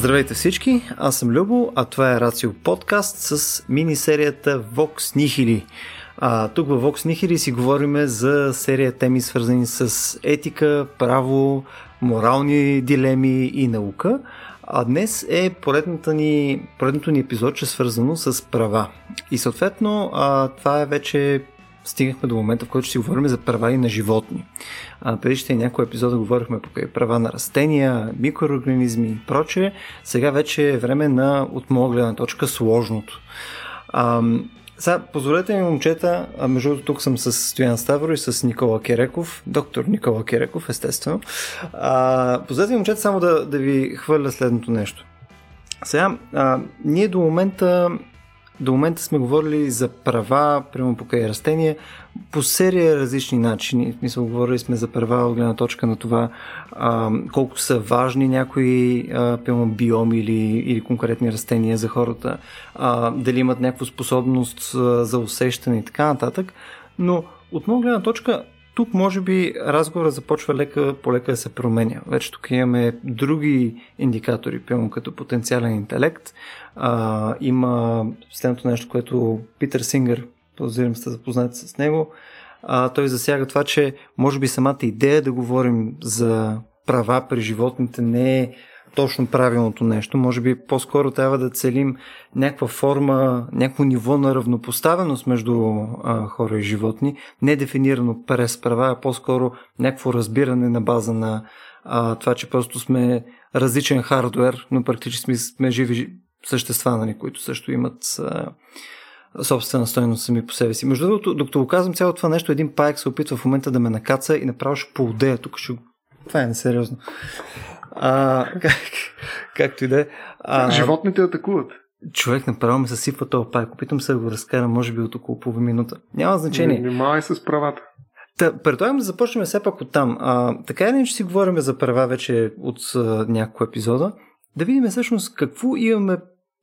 Здравейте всички, аз съм Любо, а това е Рацио подкаст с мини-серията Vox Nihili. А, тук в Vox Nihili си говорим за серия теми свързани с етика, право, морални дилеми и наука. А днес е поредната ни, поредното ни епизод, че свързано с права. И съответно а, това е вече стигнахме до момента, в който ще си говорим за права и на животни. А, предишните някои епизода говорихме по права на растения, микроорганизми и прочее. Сега вече е време на, от моя гледна точка, сложното. А, сега, позволете ми, момчета, между другото тук съм с Стоян Ставро и с Никола Кереков, доктор Никола Кереков, естествено. А, позволете ми, момчета, само да, да ви хвърля следното нещо. Сега, а, ние до момента до момента сме говорили за права, прямо покрай растения, по серия различни начини. В смисъл, говорили сме за права от гледна точка на това а, колко са важни някои а, биоми или, или конкретни растения за хората, а, дали имат някаква способност а, за усещане и така нататък. Но от моя гледна точка, тук може би разговорът започва лека по лека да се променя. Вече тук имаме други индикатори, прямо като потенциален интелект. А, има следното нещо, което Питър Сингър, подозирам сте запознати с него, а, той засяга това, че може би самата идея да говорим за права при животните не е точно правилното нещо. Може би по-скоро трябва да целим някаква форма, някакво ниво на равнопоставеност между а, хора и животни, не дефинирано през права, а по-скоро някакво разбиране на база на а, това, че просто сме различен хардвер, но практически сме живи същества, нали, които също имат а, собствена стойност сами по себе си. Между другото, докато го казвам цялото това нещо, един паек се опитва в момента да ме накаца и направо ще поудея. Тук ще... Това е несериозно. А, как, както и да е. Животните атакуват. Човек направо ме съсипва този пак. Опитам се да го разкара, може би от около половин минута. Няма значение. Внимавай с правата. Та, предлагам да започнем все пак от там. А, така или че си говорим за права вече от а, няколко епизода, да видим всъщност какво имаме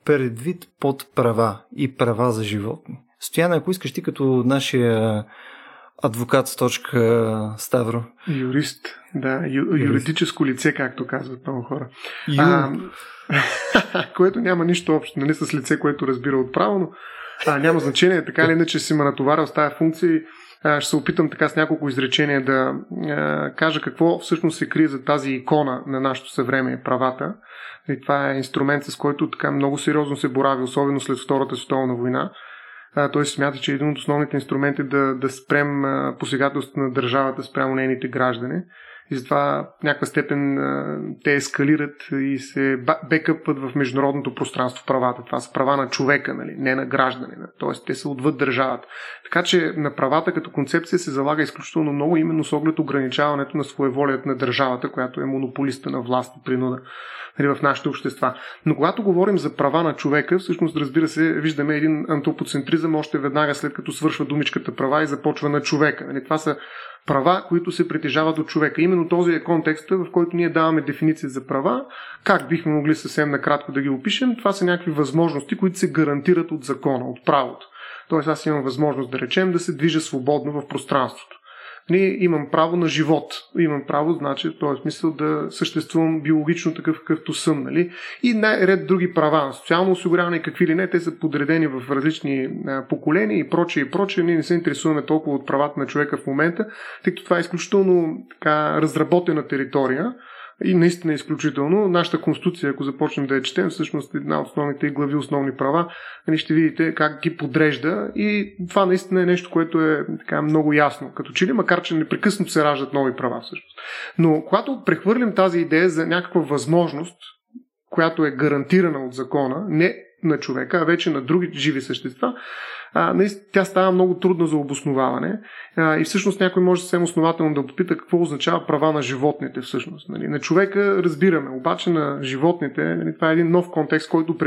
предвид под права и права за животни. Стояна, ако искаш ти като нашия адвокат с точка Ставро. Юрист, да, ю, юридическо лице, както казват много хора. Ю. А, което няма нищо общо нали, с лице, което разбира от право, но а, няма значение. Така или иначе си ме натоварил с тази функция а, ще се опитам така с няколко изречения да а, кажа какво всъщност се крие за тази икона на нашето съвреме правата. И това е инструмент, с който така много сериозно се борави, особено след Втората световна война той се смята, че един от основните инструменти е да, да спрем посегателството на държавата спрямо нейните граждани. И затова в някаква степен те ескалират и се бекъпват в международното пространство правата. Това са права на човека, нали? не на гражданина. Тоест, те са отвъд държавата. Така че на правата като концепция се залага изключително много, именно с оглед ограничаването на своеволието на държавата, която е монополиста на власт и принуда нали, в нашите общества. Но когато говорим за права на човека, всъщност, разбира се, виждаме един антропоцентризъм още веднага след като свършва думичката права и започва на човека. Нали, това са права, които се притежават от човека. Именно този е контекста, в който ние даваме дефиниция за права. Как бихме могли съвсем накратко да ги опишем? Това са някакви възможности, които се гарантират от закона, от правото. Тоест аз имам възможност да речем да се движа свободно в пространството. Ние имам право на живот. Имам право, значи, в този смисъл да съществувам биологично такъв какъвто съм. Нали? И най-ред други права. Социално осигуряване, какви ли не, те са подредени в различни поколения и прочее и прочее. Ние не се интересуваме толкова от правата на човека в момента, тъй като това е изключително така разработена територия и наистина е изключително. Нашата конституция, ако започнем да я четем, всъщност една от основните глави основни права, нали ще видите как ги подрежда и това наистина е нещо, което е така много ясно. Като че ли, макар че непрекъснато се раждат нови права всъщност. Но когато прехвърлим тази идея за някаква възможност, която е гарантирана от закона, не на човека, а вече на други живи същества, а, наистина, тя става много трудна за обосноваване и всъщност някой може съвсем основателно да попита какво означава права на животните всъщност. Нали. На човека разбираме, обаче на животните нали, това е един нов контекст, който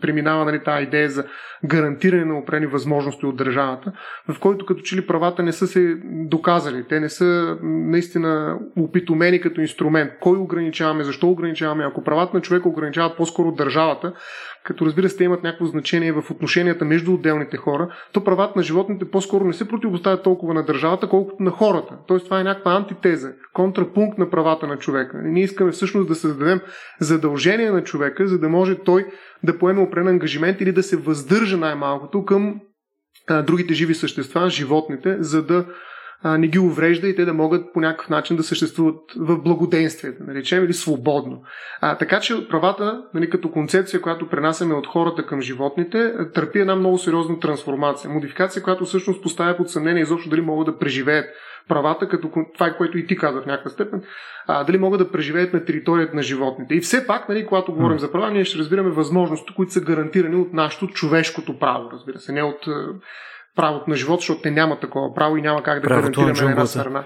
преминава нали, тази идея за гарантиране на опрени възможности от държавата, в който като че ли правата не са се доказали, те не са наистина опитомени като инструмент. Кой ограничаваме, защо ограничаваме? Ако правата на човека ограничават по-скоро държавата, като разбира се, те имат някакво значение в отношенията между отделните хора, то правата на животните по-скоро не се противоставят толкова на държавата, колкото на хората. Тоест това е някаква антитеза, контрапункт на правата на човека. Ние искаме всъщност да създадем задължение на човека, за да може той да поеме определен ангажимент или да се въздържа най-малкото към а, другите живи същества, животните, за да а, не ги уврежда и те да могат по някакъв начин да съществуват в благоденствие, да наречем, или свободно. А, така че правата, нали, като концепция, която пренасяме от хората към животните, търпи една много сериозна трансформация. Модификация, която всъщност поставя под съмнение изобщо дали могат да преживеят правата, като това е което и ти каза в някаква степен, а, дали могат да преживеят на територията на животните. И все пак, нали, когато говорим за права, ние ще разбираме възможности, които са гарантирани от нашето човешкото право, разбира се, не от правото на живот, защото те няма такова право и няма как да Правото гарантираме на една страна.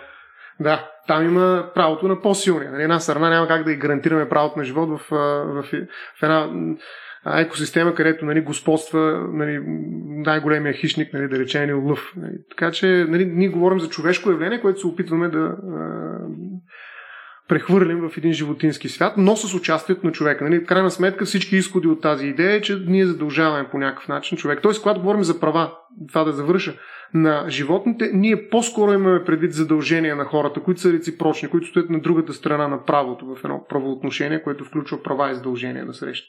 Да, там има правото на по-силния. Нали? Една страна няма как да и гарантираме правото на живот в, в, в една екосистема, където нали, господства нали, най-големия хищник, нали, да речем, лъв. Нали. Така че нали, ние говорим за човешко явление, което се опитваме да прехвърлим в един животински свят, но с участието на човека. Нали? В крайна сметка всички изходи от тази идея е, че ние задължаваме по някакъв начин човек. Тоест, когато говорим за права, това да завърша, на животните, ние по-скоро имаме предвид задължения на хората, които са реципрочни, които стоят на другата страна на правото в едно правоотношение, което включва права и задължения на среща.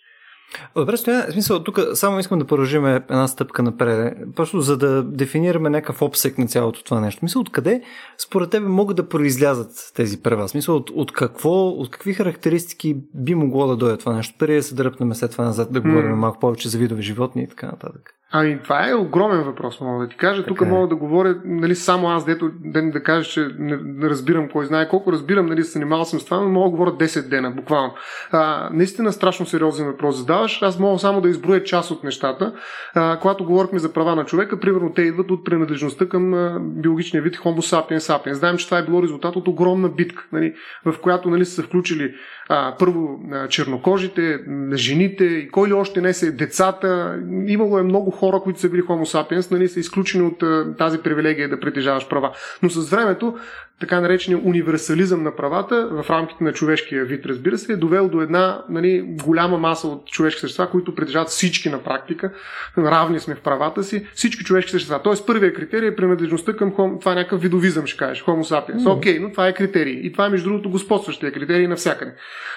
Добре, стоя, в смисъл, тук само искам да продължим една стъпка напред, просто за да дефинираме някакъв обсек на цялото това нещо. Мисля, откъде според тебе могат да произлязат тези права? Смисъл, от, от, какво, от какви характеристики би могло да дойде това нещо? Преди да се дръпнем след това назад, да говорим mm. малко повече за видове животни и така нататък. Ами, това е огромен въпрос, мога да ти кажа. Тук е. мога да говоря, нали, само аз, дето да, да кажа, че не, не разбирам кой знае колко разбирам, нали, се занимавал съм с това, но мога да говоря 10 дена, буквално. А, наистина страшно сериозен въпрос задаваш. Аз мога само да изброя част от нещата. А, когато говорихме за права на човека, примерно те идват от принадлежността към а, биологичния вид Homo sapiens sapiens. Знаем, че това е било резултат от огромна битка, нали, в която нали, са се включили а, първо а, чернокожите, жените и кой ли още не се, децата. Имало е много хора, които са били Homo sapiens, нали, са изключени от а, тази привилегия да притежаваш права. Но с времето така наречения универсализъм на правата в рамките на човешкия вид, разбира се, е довел до една нали, голяма маса от човешки същества, които притежават всички на практика. Равни сме в правата си, всички човешки същества. Тоест, първият критерий е принадлежността към хом... това е някакъв видовизъм, ще кажеш, Homo sapiens. Окей, okay, но това е критерий. И това е, между другото, господстващия критерий навсякъде.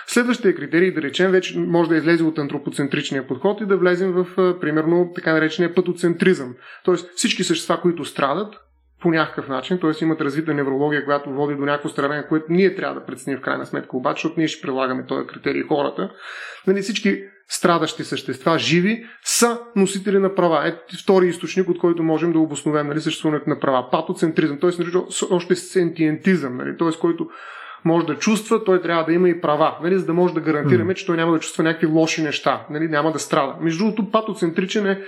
Следващия критерий, да речем, вече може да излезе от антропоцентричния подход и да влезем в, примерно, така наречения пътоцентризъм. Тоест, всички същества, които страдат, по някакъв начин, т.е. имат развита неврология, която води до някакво страдание, което ние трябва да преценим в крайна сметка, обаче, защото ние ще прилагаме този критерий хората. Нали, всички страдащи същества, живи, са носители на права. Е втори източник, от който можем да обосновем нали, съществуването на права. Патоцентризъм, т.е. още сентиентизъм, нали, т.е. който може да чувства, той трябва да има и права, нали, за да може да гарантираме, че той няма да чувства някакви лоши неща, нали, няма да страда. Между другото, патоцентричен е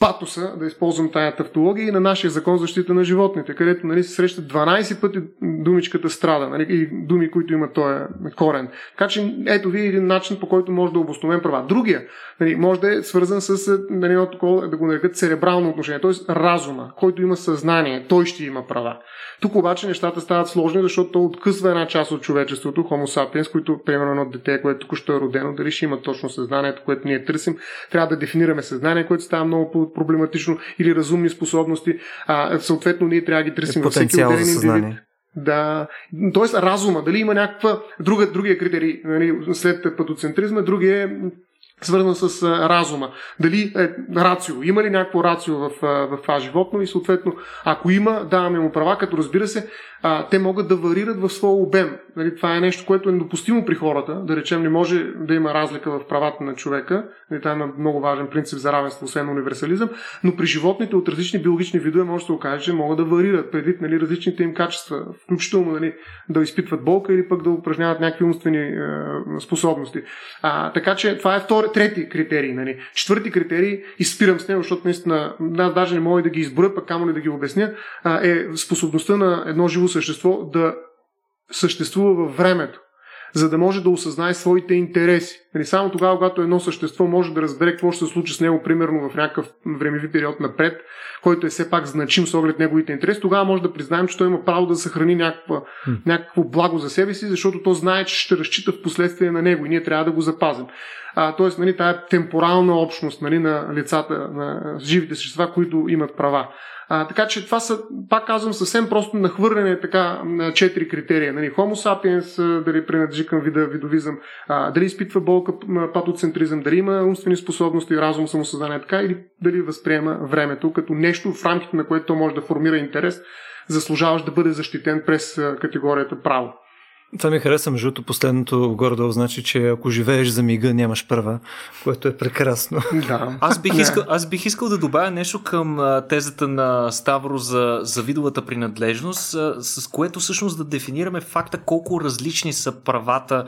патоса, да използвам тая тавтология, и на нашия закон защита на животните, където нали, се срещат 12 пъти думичката страда, нали, и думи, които имат този корен. Така че ето ви един начин, по който може да обосновем права. Другия нали, може да е свързан с нали, такова, да го нарекат церебрално отношение, т.е. разума, който има съзнание, той ще има права. Тук обаче нещата стават сложни, защото то откъсва една част от човечеството, Homo sapiens, които, примерно, едно дете, което току-що е родено, дали ще има точно съзнанието, което ние търсим, трябва да дефинираме съзнание, което става много проблематично, или разумни способности. А, съответно, ние трябва да ги търсим във всеки отделен индивид. Да, т.е. разума, дали има някаква друга, другия критерий нали, след патоцентризма, другия е свързан с а, разума. Дали е рацио, има ли някакво рацио в, в това животно и съответно, ако има, даваме му права, като разбира се, а, те могат да варират в своя обем. Нали, това е нещо, което е недопустимо при хората. Да речем, не може да има разлика в правата на човека. Нали, това е много важен принцип за равенство, освен универсализъм. Но при животните от различни биологични видове може да се окаже, че могат да варират предвид нали, различните им качества, включително нали, да изпитват болка или пък да упражняват някакви умствени е, способности. А, така че това е втори, трети критерий. Нали. Четвърти критерий, изпирам с него, защото наистина аз даже не мога да ги изброя, пък камо ли да ги обясня, е способността на едно живо същество да съществува във времето. за да може да осъзнае своите интереси. Нали, само тогава, когато едно същество може да разбере какво ще се случи с него, примерно в някакъв времеви период напред, който е все пак значим с оглед неговите интереси, тогава може да признаем, че той има право да съхрани някаква, някакво благо за себе си, защото то знае, че ще разчита в последствие на него и ние трябва да го запазим. А, тоест, нали, тая темпорална общност нали, на лицата, на живите същества, които имат права. А, така че това са, пак казвам, съвсем просто нахвърляне така на четири критерия. Нали, Homo sapiens, дали принадлежи към вида видовизъм, а, дали изпитва болка, патоцентризъм, дали има умствени способности, разум, самосъзнание, така, или дали възприема времето като нещо в рамките на което то може да формира интерес, заслужаваш да бъде защитен през категорията право. Това ми хареса, между последното горе-долу значи, че ако живееш за мига, нямаш права, което е прекрасно. Да. Аз, бих искал, аз бих искал да добавя нещо към тезата на Ставро за, за видовата принадлежност, с което всъщност да дефинираме факта колко различни са правата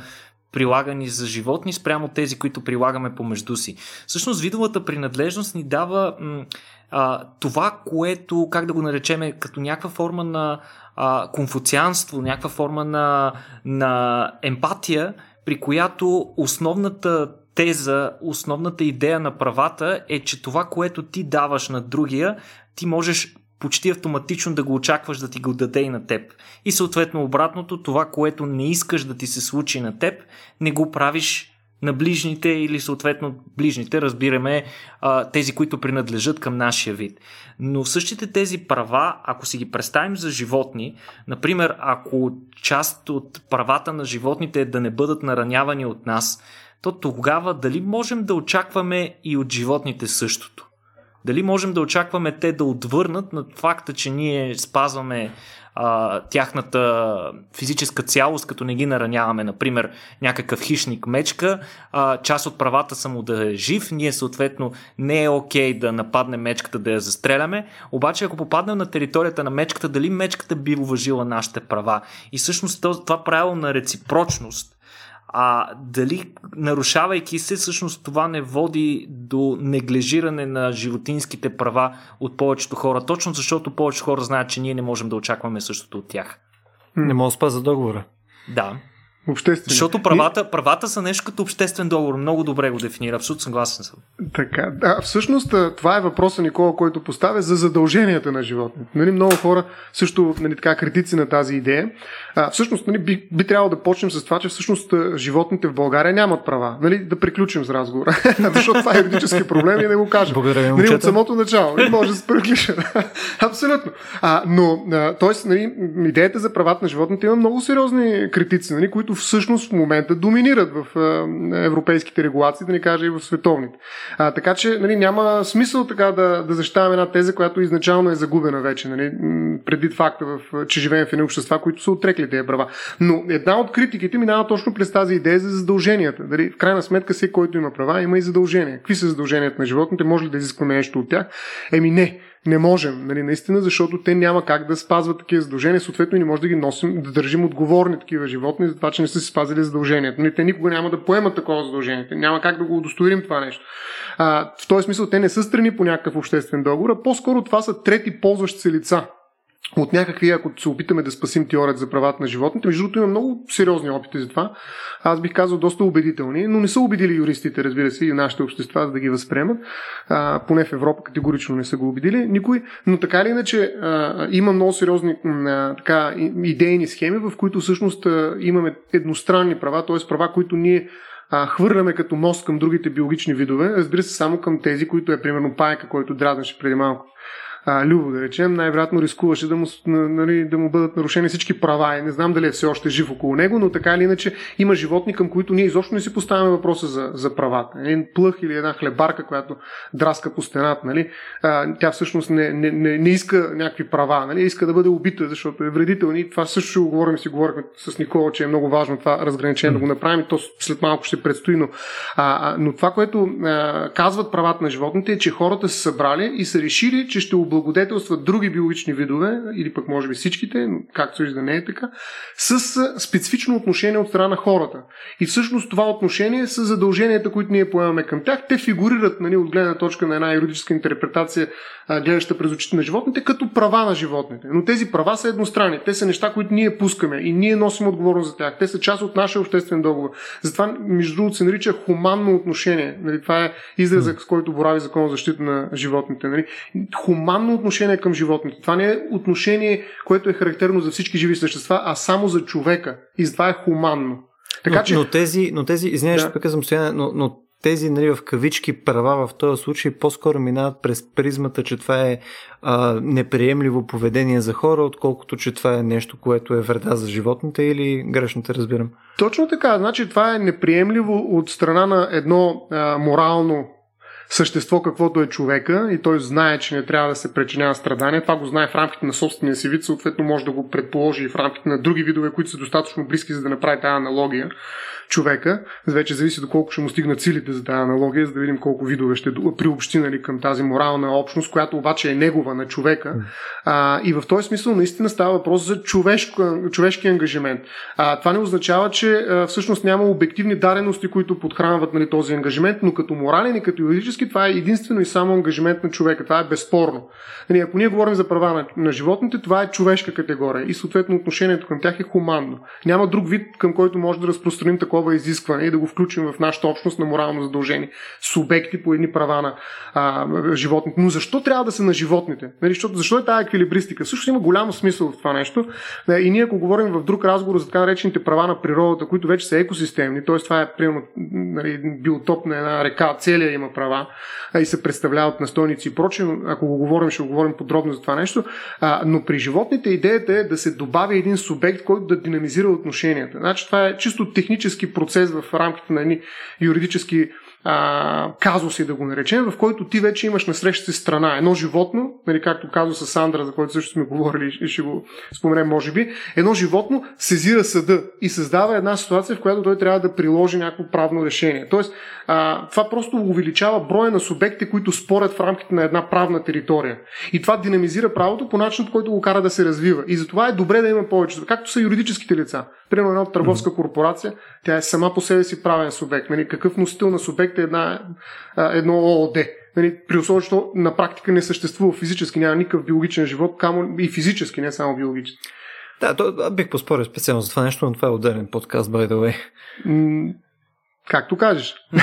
прилагани за животни спрямо тези, които прилагаме помежду си. Всъщност видовата принадлежност ни дава м- а, това, което, как да го наречеме, като някаква форма на а, конфуцианство, някаква форма на, на емпатия, при която основната теза, основната идея на правата е, че това, което ти даваш на другия, ти можеш почти автоматично да го очакваш да ти го даде и на теб. И съответно обратното, това, което не искаш да ти се случи на теб, не го правиш на ближните или съответно ближните, разбираме тези, които принадлежат към нашия вид. Но същите тези права, ако си ги представим за животни, например, ако част от правата на животните е да не бъдат наранявани от нас, то тогава дали можем да очакваме и от животните същото? Дали можем да очакваме те да отвърнат на факта, че ние спазваме а, тяхната физическа цялост, като не ги нараняваме, например, някакъв хищник мечка, а, част от правата са му да е жив, ние съответно не е окей да нападнем мечката, да я застреляме, обаче ако попаднем на територията на мечката, дали мечката би уважила нашите права? И всъщност това правило на реципрочност а дали нарушавайки се, всъщност това не води до неглежиране на животинските права от повечето хора, точно защото повечето хора знаят, че ние не можем да очакваме същото от тях. Не мога да спаза договора. Да. Обществени. Защото правата, правата са нещо като обществен договор. Много добре го дефинира. Абсолютно съгласен съм. Така. Да, всъщност това е въпроса Никола, който поставя за задълженията на животните. Нали, много хора също нали, така, критици на тази идея. А, всъщност нали, би, би трябвало да почнем с това, че всъщност животните в България нямат права. Нали, да приключим с разговора. Защото това е юридически проблем и да го кажем. Благодаря, нали, от самото начало. Нали, може да се приключим. Абсолютно. А, но, т.е. Нали, идеята за правата на животните има много сериозни критици, нали, които всъщност в момента доминират в европейските регулации, да не кажа и в световните. А, така че нали, няма смисъл така да, да защитаваме една теза, която изначално е загубена вече, нали, преди факта, в, че живеем в едни общества, които са отрекли тези права. Но една от критиките минава точно през тази идея за задълженията. Дали, в крайна сметка, всеки, който има права, има и задължения. Какви са задълженията на животните? Може ли да изискваме нещо от тях? Еми не не можем, нали, наистина, защото те няма как да спазват такива задължения, съответно и не може да ги носим, да държим отговорни такива животни за това, че не са си спазили задължението. Нали, те никога няма да поемат такова задължение. Те няма как да го удостоверим това нещо. А, в този смисъл те не са страни по някакъв обществен договор, а по-скоро това са трети ползващи се лица от някакви, ако се опитаме да спасим теорията за правата на животните. Между другото има много сериозни опити за това. Аз бих казал доста убедителни, но не са убедили юристите, разбира се, и нашите общества, за да ги възприемат. А, поне в Европа категорично не са го убедили никой. Но така или иначе а, има много сериозни а, така, идейни схеми, в които всъщност а, имаме едностранни права, т.е. права, които ние а, хвърляме като мост към другите биологични видове, разбира се, само към тези, които е примерно пайка, който дразнеше преди малко а, Любо, да речем, най-вероятно рискуваше да му, нали, да му бъдат нарушени всички права и не знам дали е все още жив около него, но така или иначе има животни, към които ние изобщо не си поставяме въпроса за, за правата. Един плъх или една хлебарка, която драска по стената, нали, а, тя всъщност не, не, не, не иска някакви права, нали, иска да бъде убита, защото е вредителна и това също ще го говорим, си говорихме с Никола, че е много важно това разграничение да го направим, то след малко ще предстои, но, а, но това, което а, казват правата на животните е, че хората са събрали и са решили, че ще облъ облагодетелстват други биологични видове, или пък може би всичките, както се вижда не е така, с специфично отношение от страна на хората. И всъщност това отношение са задълженията, които ние поемаме към тях. Те фигурират нали, от гледна точка на една юридическа интерпретация, гледаща през очите на животните, като права на животните. Но тези права са едностранни. Те са неща, които ние пускаме и ние носим отговорност за тях. Те са част от нашия обществен договор. Затова, между другото, се нарича хуманно отношение. Нали, това е изразът, с който борави закон за защита на животните. Нали. Хуманно отношение към животните. Това не е отношение, което е характерно за всички живи същества, а само за човека. И затова е хуманно. Така, но, че... но тези, но тези извинявай, да. ще съм но, но тези нали, в кавички права в този случай по-скоро минават през призмата, че това е а, неприемливо поведение за хора, отколкото че това е нещо, което е вреда за животните или грешно те разбирам? Точно така. Значи това е неприемливо от страна на едно а, морално същество, каквото е човека и той знае, че не трябва да се причинява страдания. Това го знае в рамките на собствения си вид, съответно може да го предположи и в рамките на други видове, които са достатъчно близки, за да направи тази аналогия човека. Вече зависи доколко ще му стигнат силите за тази аналогия, за да видим колко видове ще приобщи нали, към тази морална общност, която обаче е негова на човека. А, и в този смисъл наистина става въпрос за човешко, човешки ангажимент. А, това не означава, че а, всъщност няма обективни дарености, които подхранват нали, този ангажимент, но като морален и като юридически това е единствено и само ангажимент на човека. Това е безспорно. Нали, ако ние говорим за права на, на животните, това е човешка категория и съответно отношението към тях е хуманно. Няма друг вид, към който може да разпространим такова такова изискване и да го включим в нашата общност на морално задължение. Субекти по едни права на а, животните. Но защо трябва да са на животните? Нали, защо, защо е тази еквилибристика? Също има голямо смисъл в това нещо. Е, и ние, ако говорим в друг разговор за така наречените права на природата, които вече са екосистемни, т.е. това е примерно нали, биотоп на една река, целия има права и се представляват настойници и прочее. Ако го говорим, ще го говорим подробно за това нещо. А, но при животните идеята е да се добави един субект, който да динамизира отношенията. Значи това е чисто технически процес в рамките на едни юридически а, казуси, да го наречем, в който ти вече имаш на среща си страна. Едно животно, нали, както казва с Сандра, за който също сме говорили и ще го споменем, може би, едно животно сезира съда и създава една ситуация, в която той трябва да приложи някакво правно решение. Тоест, а, това просто увеличава броя на субекти, които спорят в рамките на една правна територия. И това динамизира правото по начин, по който го кара да се развива. И затова е добре да има повече. Както са юридическите лица. Примерно една търговска корпорация, тя е сама по себе си правен субект. Нали, какъв носител на субект е една, едно ООД? Нали, при условие, че на практика не съществува физически, няма никакъв биологичен живот, камо и физически, не само биологически. Да, то, бих поспорил специално за това нещо, но това е отделен подкаст, by the way. както кажеш.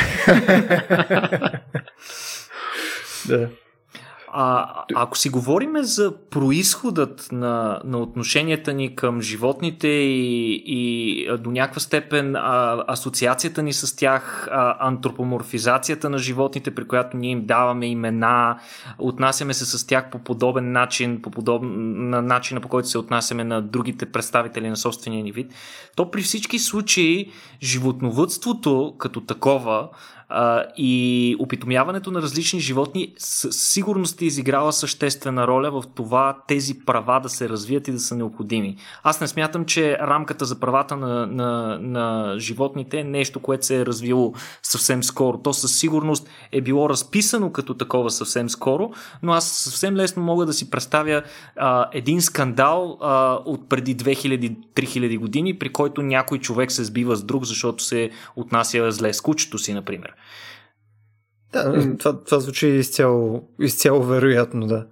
да. А, ако си говориме за происходът на, на отношенията ни към животните и, и до някаква степен а, асоциацията ни с тях, а, антропоморфизацията на животните, при която ние им даваме имена, отнасяме се с тях по подобен начин, по подобен на начина по който се отнасяме на другите представители на собствения ни вид, то при всички случаи животновътството като такова а, и опитомяването на различни животни със сигурност е изиграла съществена роля в това тези права да се развият и да са необходими. Аз не смятам, че рамката за правата на, на, на животните е нещо, което се е развило съвсем скоро. То със сигурност е било разписано като такова съвсем скоро, но аз съвсем лесно мога да си представя а, един скандал а, от преди 2000-3000 години, при който някой човек се сбива с друг, защото се отнася зле с кучето си, например. Да, това, това звучи изцяло, изцяло вероятно, да.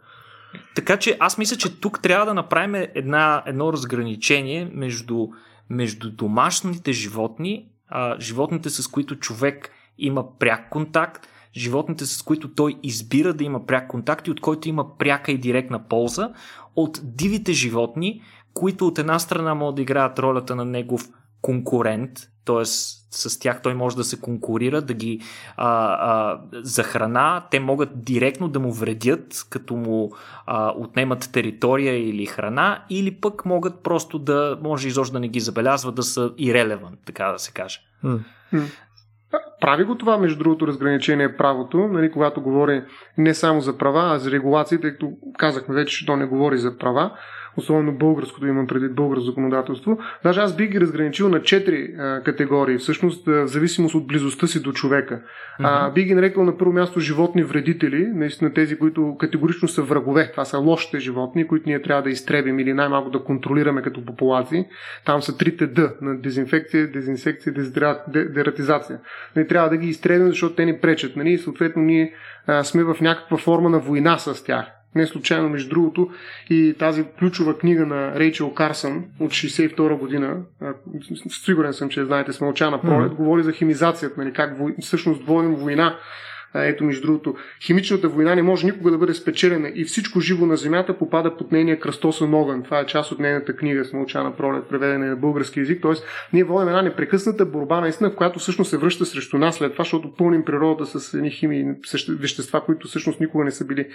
Така че аз мисля, че тук трябва да направим една, едно разграничение между, между домашните животни, а, животните с които човек има пряк контакт, животните с които той избира да има пряк контакт и от който има пряка и директна полза, от дивите животни, които от една страна могат да играят ролята на негов конкурент, т.е. с тях той може да се конкурира, да ги а, а, захрана, те могат директно да му вредят, като му а, отнемат територия или храна, или пък могат просто да, може изобщо да не ги забелязва, да са ирелевант, така да се каже. Mm. Прави го това, между другото, разграничение правото, нали, когато говори не само за права, а за регулации, тъй като казахме вече, че то не говори за права. Особено българското имам преди българско законодателство. Даже аз бих ги разграничил на четири категории, всъщност в зависимост от близостта си до човека. Mm-hmm. А, бих ги нарекал на първо място животни вредители, наистина тези, които категорично са врагове. Това са лошите животни, които ние трябва да изтребим или най-малко да контролираме като популации. Там са трите Д на дезинфекция, дезинсекция, дератизация. Не трябва да ги изтребим, защото те ни пречат. Нали? Съответно, ние а, сме в някаква форма на война с тях. Не случайно, между другото, и тази ключова книга на Рейчел Карсън от 62 година, сигурен съм, че знаете, Смълчана пролет, mm-hmm. говори за химизацията, нали, как всъщност водим война ето, между другото, химичната война не може никога да бъде спечелена и всичко живо на Земята попада под нейния кръстосен огън. Това е част от нейната книга с мълчана пролет, преведена на български язик. Тоест, ние водим една непрекъсната борба, наистина, в която всъщност се връща срещу нас след това, защото пълним природата с едни химии, вещества, които всъщност никога не са били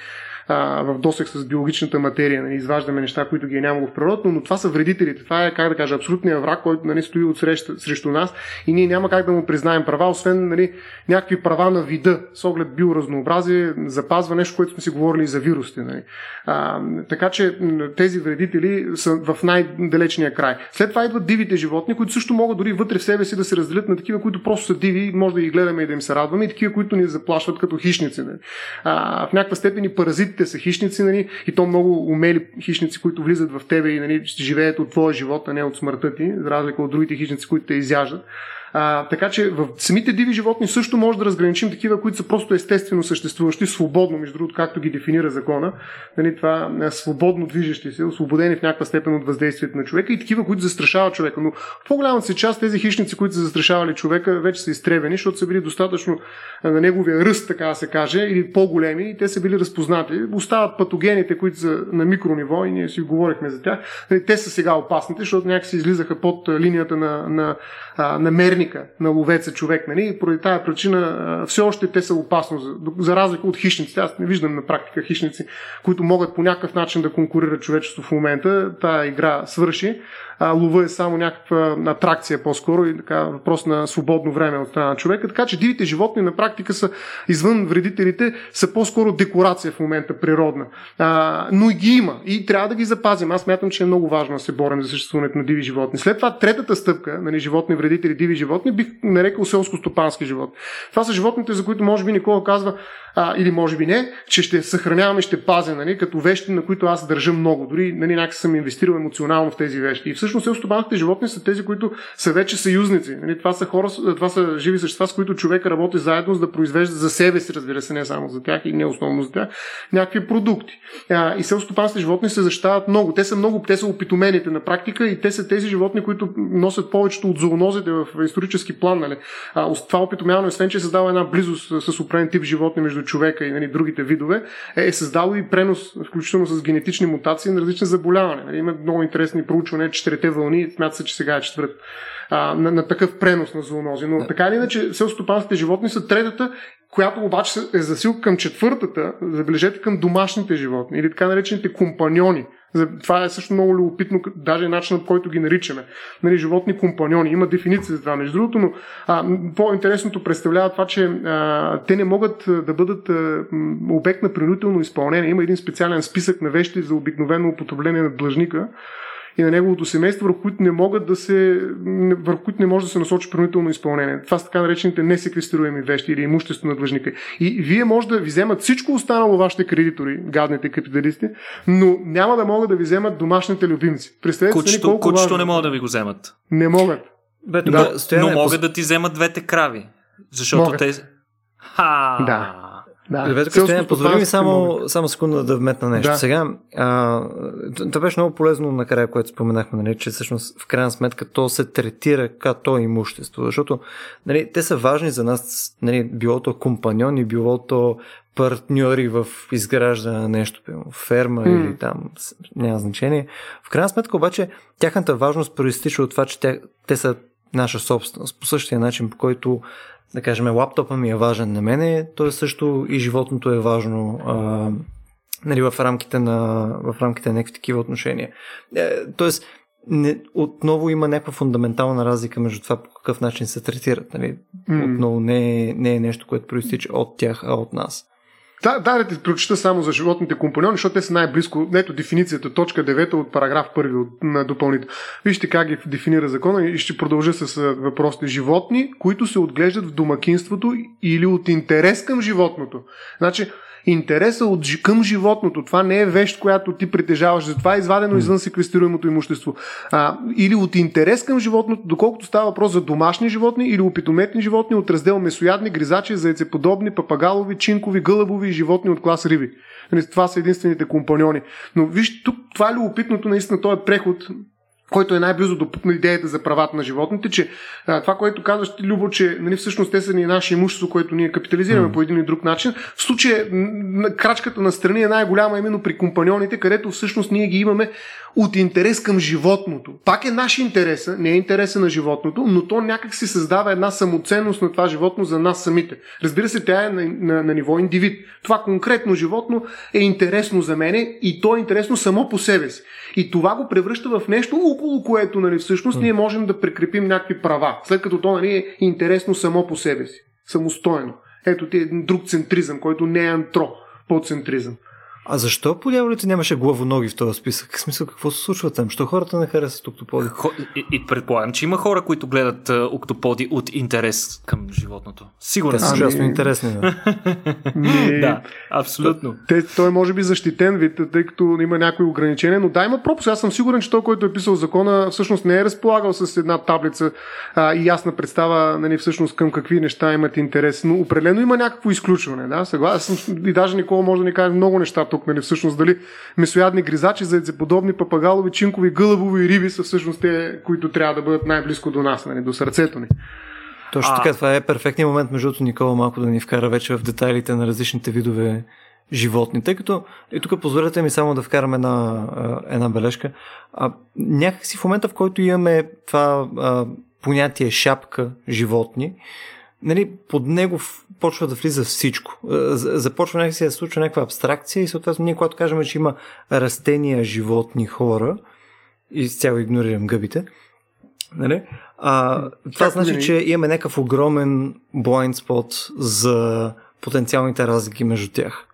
а, в досек с биологичната материя. Нали, изваждаме неща, които ги е нямало в природата, но това са вредителите. Това е, как да кажа, абсолютният враг, който нали, стои от среща, срещу нас и ние няма как да му признаем права, освен нали, някакви права на вида, оглед биоразнообразие, запазва нещо, което сме си говорили за вирусите. Нали. А, така че тези вредители са в най-далечния край. След това идват дивите животни, които също могат дори вътре в себе си да се разделят на такива, които просто са диви, може да ги гледаме и да им се радваме, и такива, които ни заплашват като хищници. Нали. А, в някаква степен и паразитите са хищници, нали, и то много умели хищници, които влизат в тебе и нали, живеят от твоя живот, а не от смъртта ти, за разлика от другите хищници, които те изяждат. А, така че в самите диви животни също може да разграничим такива, които са просто естествено съществуващи, свободно, между другото, както ги дефинира закона. Нали, това свободно движещи се, освободени в някаква степен от въздействието на човека и такива, които застрашават човека. Но в по-голямата си част тези хищници, които са застрашавали човека, вече са изтребени, защото са били достатъчно на неговия ръст, така да се каже, или по-големи и те са били разпознати. Остават патогените, които са на микрониво и ние си говорихме за тях. Нали, те са сега опасните, защото някакси излизаха под линията на, на, на, на мерника на ловеца човек. Нали? И поради тази причина все още те са опасно, за, за разлика от хищниците. Аз не виждам на практика хищници, които могат по някакъв начин да конкурират човечество в момента. Тая игра свърши а, лова е само някаква атракция по-скоро и така въпрос на свободно време от страна на човека. Така че дивите животни на практика са извън вредителите, са по-скоро декорация в момента природна. А, но и ги има и трябва да ги запазим. Аз мятам, че е много важно да се борим за съществуването на диви животни. След това третата стъпка, нали, животни вредители, диви животни, бих нарекал селско-стопански живот. Това са животните, за които може би Никола казва, а, или може би не, че ще съхранявам и ще пазя, нали, като вещи, на които аз държа много. Дори нали, някак съм инвестирал емоционално в тези вещи. И всъщност селстопанските животни са тези, които са вече съюзници. Нали, това са хора, това са живи същества, с които човек работи заедно, за да произвежда за себе си, разбира се, не само за тях и не основно за тях, някакви продукти. А, и селстопанските животни се защитават много. Те са много, те са опитомените на практика и те са тези животни, които носят повечето от зоонозите в исторически план. Нали. А, това опитомяване, освен че създава една близост с определен тип животни между човека и нали, другите видове, е, е създало и пренос, включително с генетични мутации на различни заболявания. Нали, има много интересни проучвания, четирите вълни, смята се, че сега е четвърт а, на, на такъв пренос на зоонози. Но така или иначе, селстопанските животни са третата, която обаче е засил към четвъртата, забележете към домашните животни или така наречените компаньони. Това е също много любопитно, даже начинът, който ги наричаме. Нали, животни компаньони. Има дефиниция за това, между другото, но а, по-интересното представлява това, че а, те не могат да бъдат а, обект на принудително изпълнение. Има един специален списък на вещи за обикновено употребление на длъжника, и на неговото семейство, върху които не могат да се, върху които не може да се насочи принудително изпълнение. Това са така наречените несеквестируеми вещи или имущество на длъжника. И вие може да ви вземат всичко останало вашите кредитори, гадните капиталисти, но няма да могат да ви вземат домашните любимци. Представете си колко кучето важно. не могат да ви го вземат. Не могат. Бе, да. но могат да ти вземат двете крави. Защото могат. те... Ха! Да. Да. Ребето Костяне, позволи ми само, само секунда да вметна нещо. Да. Сега, а, това беше много полезно накрая, което споменахме, нали, че всъщност в крайна сметка то се третира като имущество, защото нали, те са важни за нас, нали, било то компаньони, било то партньори в изграждане на нещо, ферма mm. или там, няма значение. В крайна сметка обаче тяхната важност проистича от това, че те, те са наша собственост. По същия начин, по който да кажем, лаптопа ми е важен на мене, то е също и животното е важно а, нали, в, рамките на, в рамките на някакви такива отношения. Е, тоест, не, отново има някаква фундаментална разлика между това по какъв начин се третират. Нали? Mm. Отново не е, не е нещо, което проистича от тях, а от нас. Да, да, да ти прочита само за животните компаньони, защото те са най-близко. Ето дефиницията, точка 9 от параграф 1 от, на допълнител. Вижте как ги дефинира закона и ще продължа с въпросите. Животни, които се отглеждат в домакинството или от интерес към животното. Значи, интереса от, към животното. Това не е вещ, която ти притежаваш, затова е извадено mm. извън секвестируемото имущество. А, или от интерес към животното, доколкото става въпрос за домашни животни или опитометни животни от раздел месоядни, гризачи, зайцеподобни, папагалови, чинкови, гълъбови и животни от клас риби. Нали, това са единствените компаньони. Но виж, тук това е любопитното, наистина, този преход който е най-близо до идеята за правата на животните, че а, това, което казваш ти, Любо, че нали, всъщност те са ни наше имущество, което ние капитализираме mm. по един или друг начин, в случая крачката на страни е най-голяма именно при компаньоните, където всъщност ние ги имаме от интерес към животното. Пак е наш интерес, не е интереса на животното, но то някак си създава една самоценност на това животно за нас самите. Разбира се, тя е на, на, на ниво индивид. Това конкретно животно е интересно за мене и то е интересно само по себе си. И това го превръща в нещо, около което нали, всъщност ние можем да прикрепим някакви права, след като то нали, е интересно само по себе си, самостойно. Ето ти е друг центризъм, който не е антропоцентризъм. А защо по дяволите нямаше главоноги в този списък? В смисъл какво се случва там? Що хората не харесват октоподи? Хо... И, и предполагам, че има хора, които гледат а, октоподи от интерес към животното. Сигурно. Са ужасно интересни. Да. да, абсолютно. Те, той е може би защитен вид, тъй като има някои ограничения, но да, има пропуск. Аз съм сигурен, че той, който е писал закона, всъщност не е разполагал с една таблица а, и ясна представа нали, всъщност към какви неща имат интерес. Но определено има някакво изключване. Да? Съгласен съм и даже Никола може да ни каже много неща тук, нали, всъщност дали месоядни гризачи, зайцеподобни, папагалови, чинкови, гълъбови риби са всъщност те, които трябва да бъдат най-близко до нас, нали, до сърцето ни. Точно така, това е перфектният момент, между другото, Никола малко да ни вкара вече в детайлите на различните видове животни, тъй като и тук позволете ми само да вкарам една, една бележка. А, някакси в момента, в който имаме това а, понятие шапка животни, нали, под него почва да влиза всичко. Е, започва някакси да случва някаква абстракция и съответно ние, когато кажем, че има растения, животни, хора, и с цяло игнорирам гъбите, нали, а, това как значи, че имаме някакъв огромен blind spot за потенциалните разлики между тях.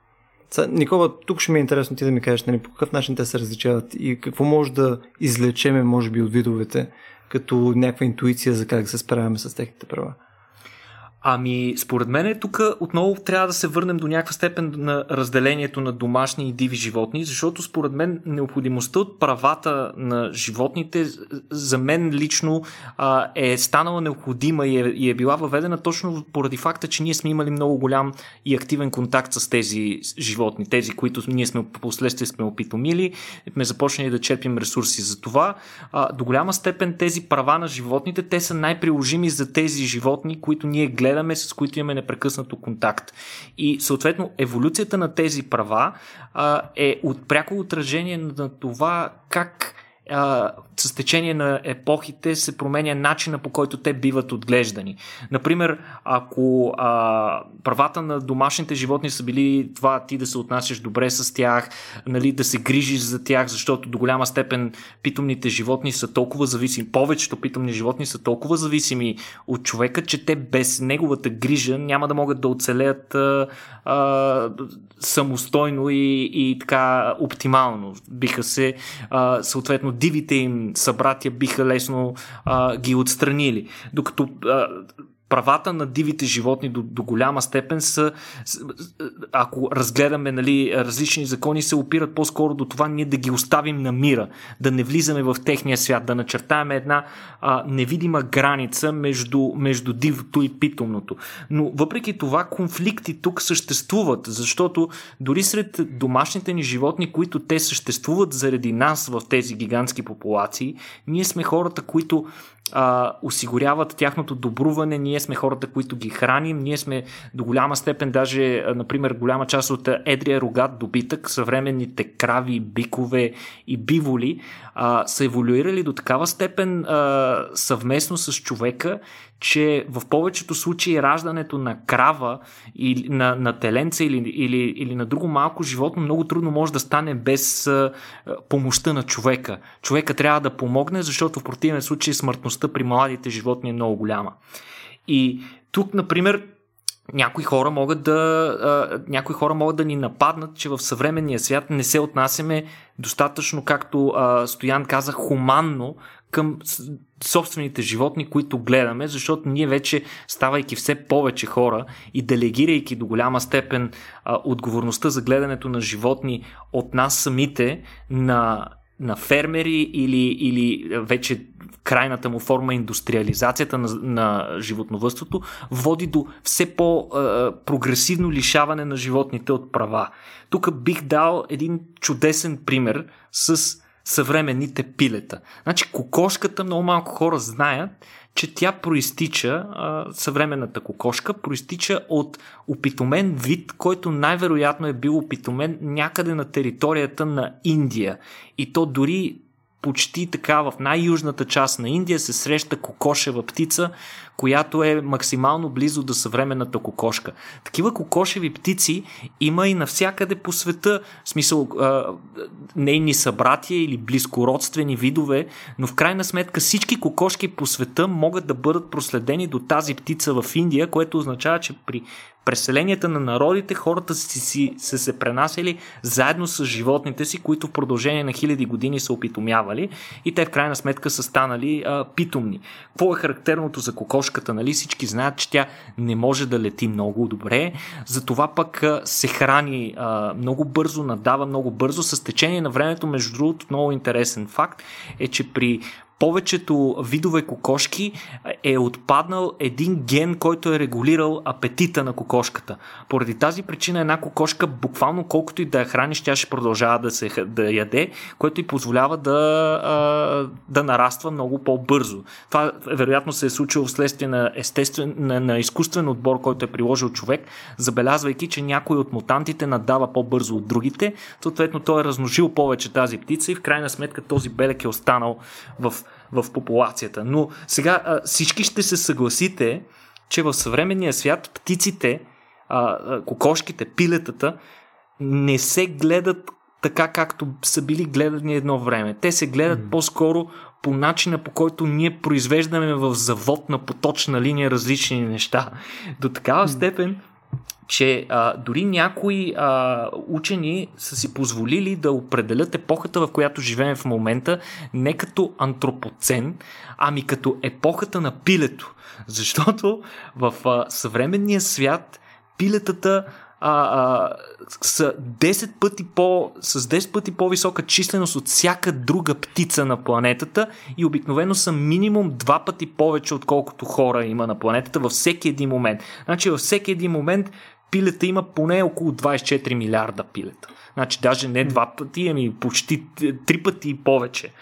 Никола, тук ще ми е интересно ти да ми кажеш нали, по какъв начин те се различават и какво може да излечеме, може би, от видовете, като някаква интуиция за как се справяме с техните права. Ами, според мен тук отново трябва да се върнем до някаква степен на разделението на домашни и диви животни, защото според мен необходимостта от правата на животните за мен лично а, е станала необходима и е, и е била въведена точно поради факта, че ние сме имали много голям и активен контакт с тези животни, тези, които ние сме последствие сме опитомили, сме започнали да черпим ресурси за това. А, до голяма степен тези права на животните, те са най-приложими за тези животни, които ние гледаме гледаме, с които имаме непрекъснато контакт. И съответно еволюцията на тези права а, е от пряко отражение на това как а, с течение на епохите се променя начина по който те биват отглеждани. Например, ако а, правата на домашните животни са били това ти да се отнасяш добре с тях, нали, да се грижиш за тях, защото до голяма степен питомните животни са толкова зависими, повечето питомни животни са толкова зависими от човека, че те без неговата грижа няма да могат да оцелеят а, а, самостойно и, и така оптимално. Биха се а, съответно дивите им събратя биха лесно а, ги отстранили. Докато а, правата на дивите животни до, до голяма степен са, ако разгледаме нали, различни закони, се опират по-скоро до това ние да ги оставим на мира, да не влизаме в техния свят, да начертаем една а, невидима граница между, между дивото и питомното. Но въпреки това конфликти тук съществуват, защото дори сред домашните ни животни, които те съществуват заради нас в тези гигантски популации, ние сме хората, които а, осигуряват тяхното добруване, ние сме хората, които ги храним, ние сме до голяма степен, даже, например, голяма част от едрия рогат добитък, съвременните крави, бикове и биволи, а, са еволюирали до такава степен а, съвместно с човека, че в повечето случаи раждането на крава или на, на теленца или, или, или на друго малко животно много трудно може да стане без а, помощта на човека. Човека трябва да помогне, защото в противен случай смъртността при младите животни е много голяма. И тук, например, някои хора могат да а, някои хора могат да ни нападнат, че в съвременния свят не се отнасяме достатъчно, както а, Стоян каза, хуманно към собствените животни, които гледаме, защото ние вече, ставайки все повече хора и делегирайки до голяма степен а, отговорността за гледането на животни от нас самите на на фермери или, или вече крайната му форма индустриализацията на, на животновътството води до все по-прогресивно лишаване на животните от права. Тук бих дал един чудесен пример с съвременните пилета. Значи кокошката много малко хора знаят, че тя проистича, съвременната кокошка, проистича от опитомен вид, който най-вероятно е бил опитомен някъде на територията на Индия. И то дори почти така в най-южната част на Индия се среща кокошева птица, която е максимално близо до съвременната кокошка. Такива кокошеви птици има и навсякъде по света, в смисъл нейни събратия или близкородствени видове, но в крайна сметка всички кокошки по света могат да бъдат проследени до тази птица в Индия, което означава, че при преселенията на народите хората си, си са се пренасяли заедно с животните си, които в продължение на хиляди години са опитомявали и те в крайна сметка са станали а, питомни. Какво е характерното за кокошката? Нали? Всички знаят, че тя не може да лети много добре, затова пък се храни а, много бързо, надава много бързо. С течение на времето, между другото, много интересен факт е, че при повечето видове кокошки е отпаднал един ген, който е регулирал апетита на кокошката. Поради тази причина една кокошка, буквално колкото и да я храниш, тя ще продължава да, се, да яде, което и позволява да, да нараства много по-бързо. Това вероятно се е случило вследствие на, естествен, на, на изкуствен отбор, който е приложил човек, забелязвайки, че някой от мутантите надава по-бързо от другите. Съответно, той е размножил повече тази птица и в крайна сметка този белек е останал в в популацията. Но сега всички ще се съгласите, че в съвременния свят птиците, кокошките, пилетата не се гледат така както са били гледани едно време. Те се гледат mm-hmm. по-скоро по начина по който ние произвеждаме в завод на поточна линия различни неща. До такава степен, че а, дори някои а, учени са си позволили да определят епохата, в която живеем в момента, не като антропоцен, ами като епохата на пилето. Защото в а, съвременния свят пилетата а, а, са 10 пъти по, с 10 пъти по-висока численост от всяка друга птица на планетата и обикновено са минимум два пъти повече, отколкото хора има на планетата във всеки един момент. Значи във всеки един момент пилета има поне около 24 милиарда пилета. Значи даже не два пъти, ами почти три пъти и повече.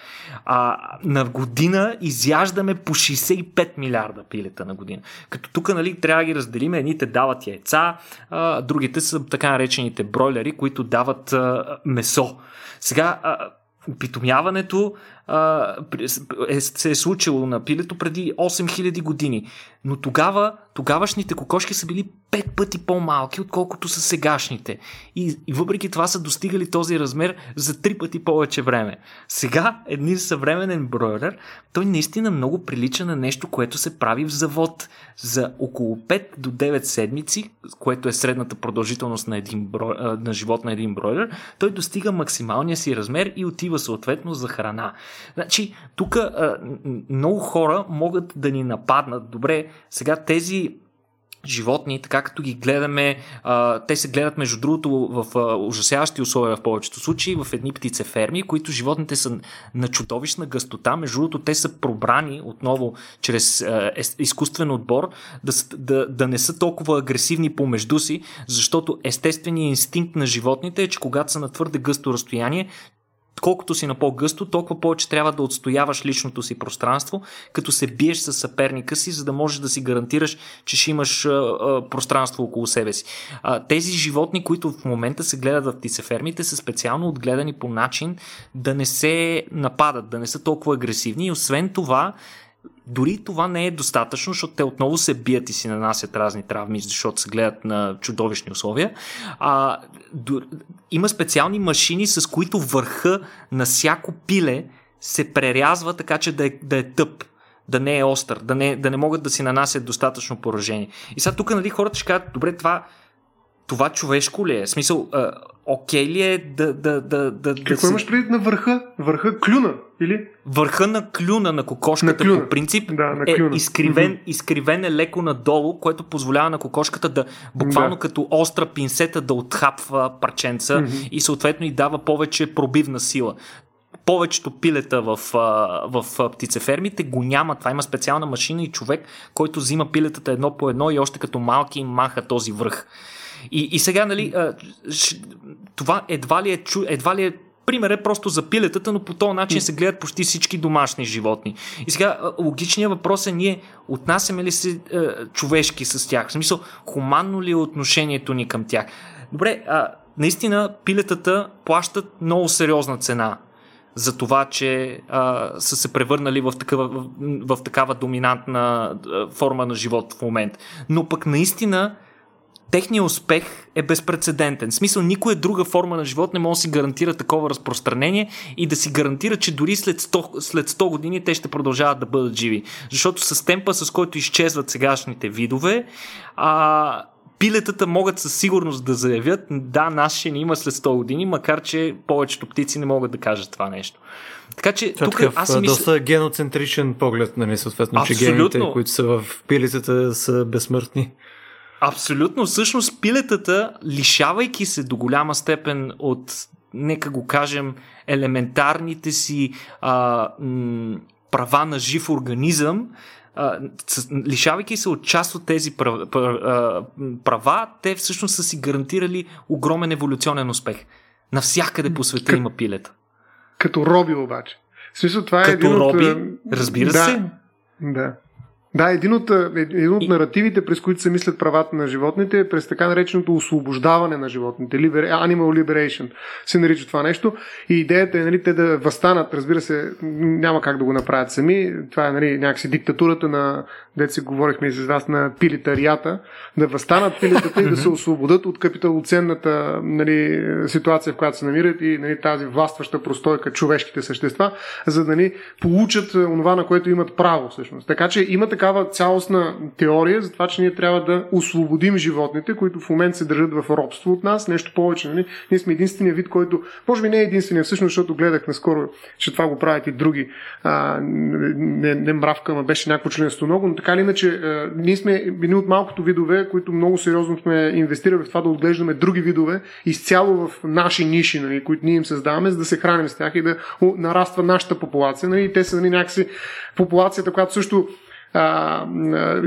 А, на година изяждаме по 65 милиарда пилета на година. Като тук нали, трябва да ги разделим. Едните дават яйца, а, другите са така наречените бройлери, които дават а, месо. Сега опитомяването е, се е случило на пилето преди 8000 години. Но тогава, тогавашните кокошки са били пет пъти по-малки, отколкото са сегашните. И, и въпреки това са достигали този размер за три пъти повече време. Сега, един съвременен бройлер, той наистина много прилича на нещо, което се прави в завод. За около 5 до 9 седмици, което е средната продължителност на, един брой, на живот на един бройлер, той достига максималния си размер и отива съответно за храна. Значи, тук много хора могат да ни нападнат. Добре, сега тези животни, така като ги гледаме, а, те се гледат между другото в а, ужасяващи условия в повечето случаи, в едни птицеферми, които животните са на чудовищна гъстота, между другото те са пробрани отново чрез а, изкуствен отбор да, да, да не са толкова агресивни помежду си, защото естественият инстинкт на животните е, че когато са на твърде гъсто разстояние, колкото си на по-гъсто, толкова повече трябва да отстояваш личното си пространство, като се биеш с съперника си, за да можеш да си гарантираш, че ще имаш пространство около себе си. Тези животни, които в момента се гледат в птицефермите, са специално отгледани по начин да не се нападат, да не са толкова агресивни и освен това дори това не е достатъчно, защото те отново се бият и си нанасят разни травми, защото се гледат на чудовищни условия. А, до, има специални машини, с които върха на всяко пиле се прерязва така, че да е, да е тъп. да не е остър, да не, да не могат да си нанасят достатъчно поражение. И сега тук нали, хората ще кажат, добре, това, това човешко ли е? В смисъл, окей ли е да... да, да, да Какво да имаш предвид на върха? Върха клюна, или? Върха на клюна на кокошката На клюна. по принцип Да, на е клюна. изкривен, Мгм. изкривен е леко надолу, което позволява на кокошката да буквално Да. като остра пинсета да отхапва парченца Мгм. и съответно и дава повече пробивна сила. Повечето пилета в, в птицефермите го няма. Това има специална машина и човек, който взима пилетата едно по едно и още като малки им маха този връх. И, и сега, нали, това едва ли е, едва ли е Пример е просто за пилетата, но по този начин се гледат почти всички домашни животни. И сега логичният въпрос е ние отнасяме ли се е, човешки с тях? В смисъл, хуманно ли е отношението ни към тях? Добре, а, наистина пилетата плащат много сериозна цена за това, че а, са се превърнали в такава, в, в такава доминантна а, форма на живот в момент. Но пък наистина техният успех е безпредседентен. В смисъл, никоя друга форма на живот не може да си гарантира такова разпространение и да си гарантира, че дори след 100, след 100 години те ще продължават да бъдат живи. Защото с темпа, с който изчезват сегашните видове, а, пилетата могат със сигурност да заявят, да, нас ще ни има след 100 години, макар че повечето птици не могат да кажат това нещо. Така че Това е тук такъв аз мисля... доста геноцентричен поглед, нали, съответно, че Абсолютно. гените, които са в пилицата, са безсмъртни. Абсолютно. Всъщност пилетата, лишавайки се до голяма степен от, нека го кажем, елементарните си а, м, права на жив организъм, а, с, лишавайки се от част от тези права, права, те всъщност са си гарантирали огромен еволюционен успех. Навсякъде по света Как- има пилета. Като роби обаче. В смисъл, това е Като един роби, от... разбира да, се. Да. Да, един от, а, един от И- наративите, през които се мислят правата на животните, е през така нареченото освобождаване на животните. Liber, Animal Liberation се нарича това нещо. И идеята е нали, те да възстанат, разбира се, няма как да го направят сами. Това е нали, някакси диктатурата на, дете си говорихме и с вас, на пилитарията. Да възстанат пилетата и да се освободят от капиталоценната нали, ситуация, в която се намират и нали, тази властваща простойка човешките същества, за да ни получат а, онова, на което имат право всъщност. Така че има такава цялостна теория за това, че ние трябва да освободим животните, които в момента се държат в робство от нас. Нещо повече. Нали? Ние сме единствения вид, който, може би не е единствения, всъщност, защото гледах наскоро, че това го правят и други. А, не, не мравка, ма беше някакво членство много, но така или иначе, а, ние сме едни от малкото видове, които много сериозно сме инвестирали в това да отглеждаме други видове изцяло в наши ниши, нали, които ние им създаваме, за да се храним с тях и да нараства нашата популация. Нали? Те са нали, някакси популацията, която също а,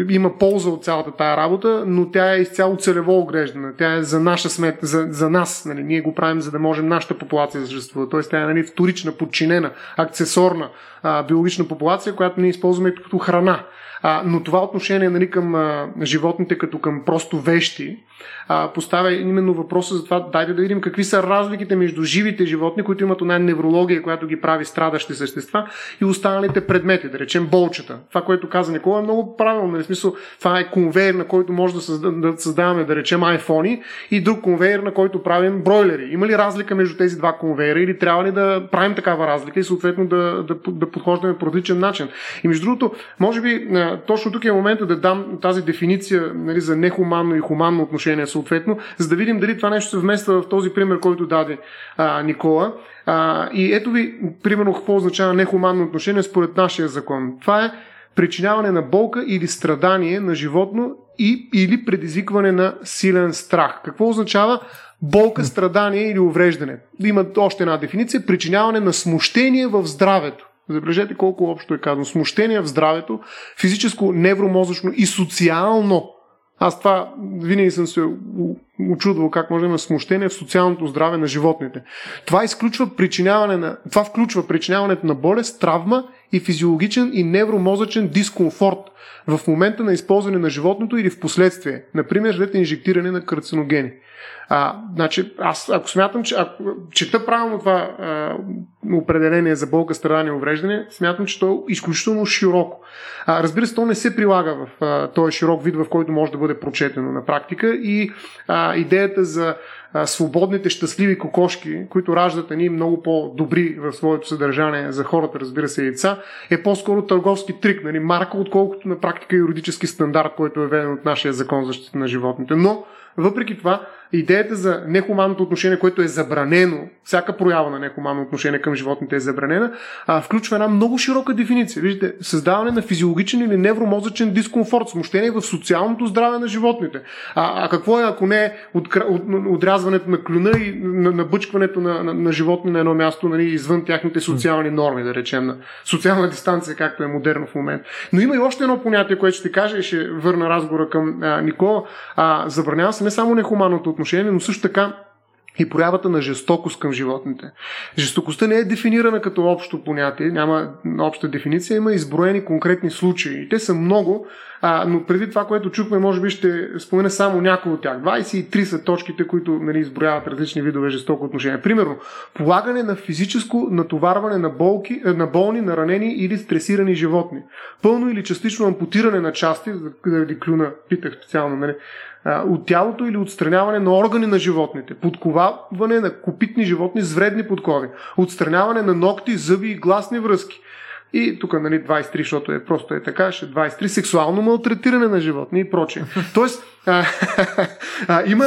има полза от цялата тая работа, но тя е изцяло целево огреждана. Тя е за наша смет, за, за нас. Нали? Ние го правим, за да можем нашата популация да съществува. Тоест, тя е нали, вторична, подчинена, аксесорна а, биологична популация, която ние използваме като храна. А, но това отношение нали, към а, животните като към просто вещи а, поставя именно въпроса за това, дайте да видим какви са разликите между живите животни, които имат една неврология, която ги прави страдащи същества и останалите предмети, да речем болчета. Това, което каза Никола, е много правилно. Нали, В смисъл, това е конвейер, на който може да, създа, да създаваме, да речем, айфони и друг конвейер, на който правим бройлери. Има ли разлика между тези два конвейера или трябва ли да правим такава разлика и съответно да, да, да подхождаме по различен начин? И между другото, може би точно тук е момента да дам тази дефиниция нали, за нехуманно и хуманно отношение съответно, за да видим дали това нещо се вмества в този пример, който даде а, Никола. А, и ето ви, примерно, какво означава нехуманно отношение според нашия закон. Това е причиняване на болка или страдание на животно и, или предизвикване на силен страх. Какво означава болка, страдание или увреждане? Има още една дефиниция. Причиняване на смущение в здравето. Забележете колко общо е казано. Смущение в здравето, физическо, невромозъчно и социално. Аз това винаги съм се очудвал как може да има смущение в социалното здраве на животните. Това изключва причиняване на, това включва причиняването на болест, травма и физиологичен и невромозъчен дискомфорт в момента на използване на животното или в последствие. Например, след инжектиране на карциногени. А, значи, аз ако смятам, че ако чета правилно това а, определение за болка, страдание и увреждане, смятам, че то е изключително широко. А, разбира се, то не се прилага в този широк вид, в който може да бъде прочетено на практика и а, идеята за свободните, щастливи кокошки, които раждат едни много по-добри в своето съдържание за хората, разбира се, яйца, е по-скоро търговски трик, нали, марка, отколкото на практика юридически стандарт, който е введен от нашия закон за защита на животните. Но, въпреки това, идеята за нехуманното отношение, което е забранено, всяка проява на нехуманно отношение към животните е забранена, а, включва една много широка дефиниция. Виждате, създаване на физиологичен или невромозъчен дискомфорт, смущение в социалното здраве на животните. А, а какво е, ако не от, от, отрязването на клюна и набъчкването на, на, на животни на едно място, нали, извън тяхните социални норми, да речем, на социална дистанция, както е модерно в момента. Но има и още едно понятие, което ще кажа и ще върна разговора към а, Никола. А, забранява се не само нехуманното отношение, но също така и проявата на жестокост към животните. Жестокостта не е дефинирана като общо понятие, няма обща дефиниция, има изброени конкретни случаи. Те са много, а, но преди това, което чухме, може би ще спомена само някои от тях. 23 са точките, които нали, изброяват различни видове жестоко отношение. Примерно, полагане на физическо натоварване на, болки, на болни, наранени или стресирани животни. Пълно или частично ампутиране на части, заради клюна, питах специално, нали, от тялото или отстраняване на органи на животните, подковаване на копитни животни с вредни подкови, отстраняване на ногти, зъби и гласни връзки. И тук, нали, 23, защото е просто е така, ще 23, сексуално малтретиране на животни и прочее. Тоест, а, а, има,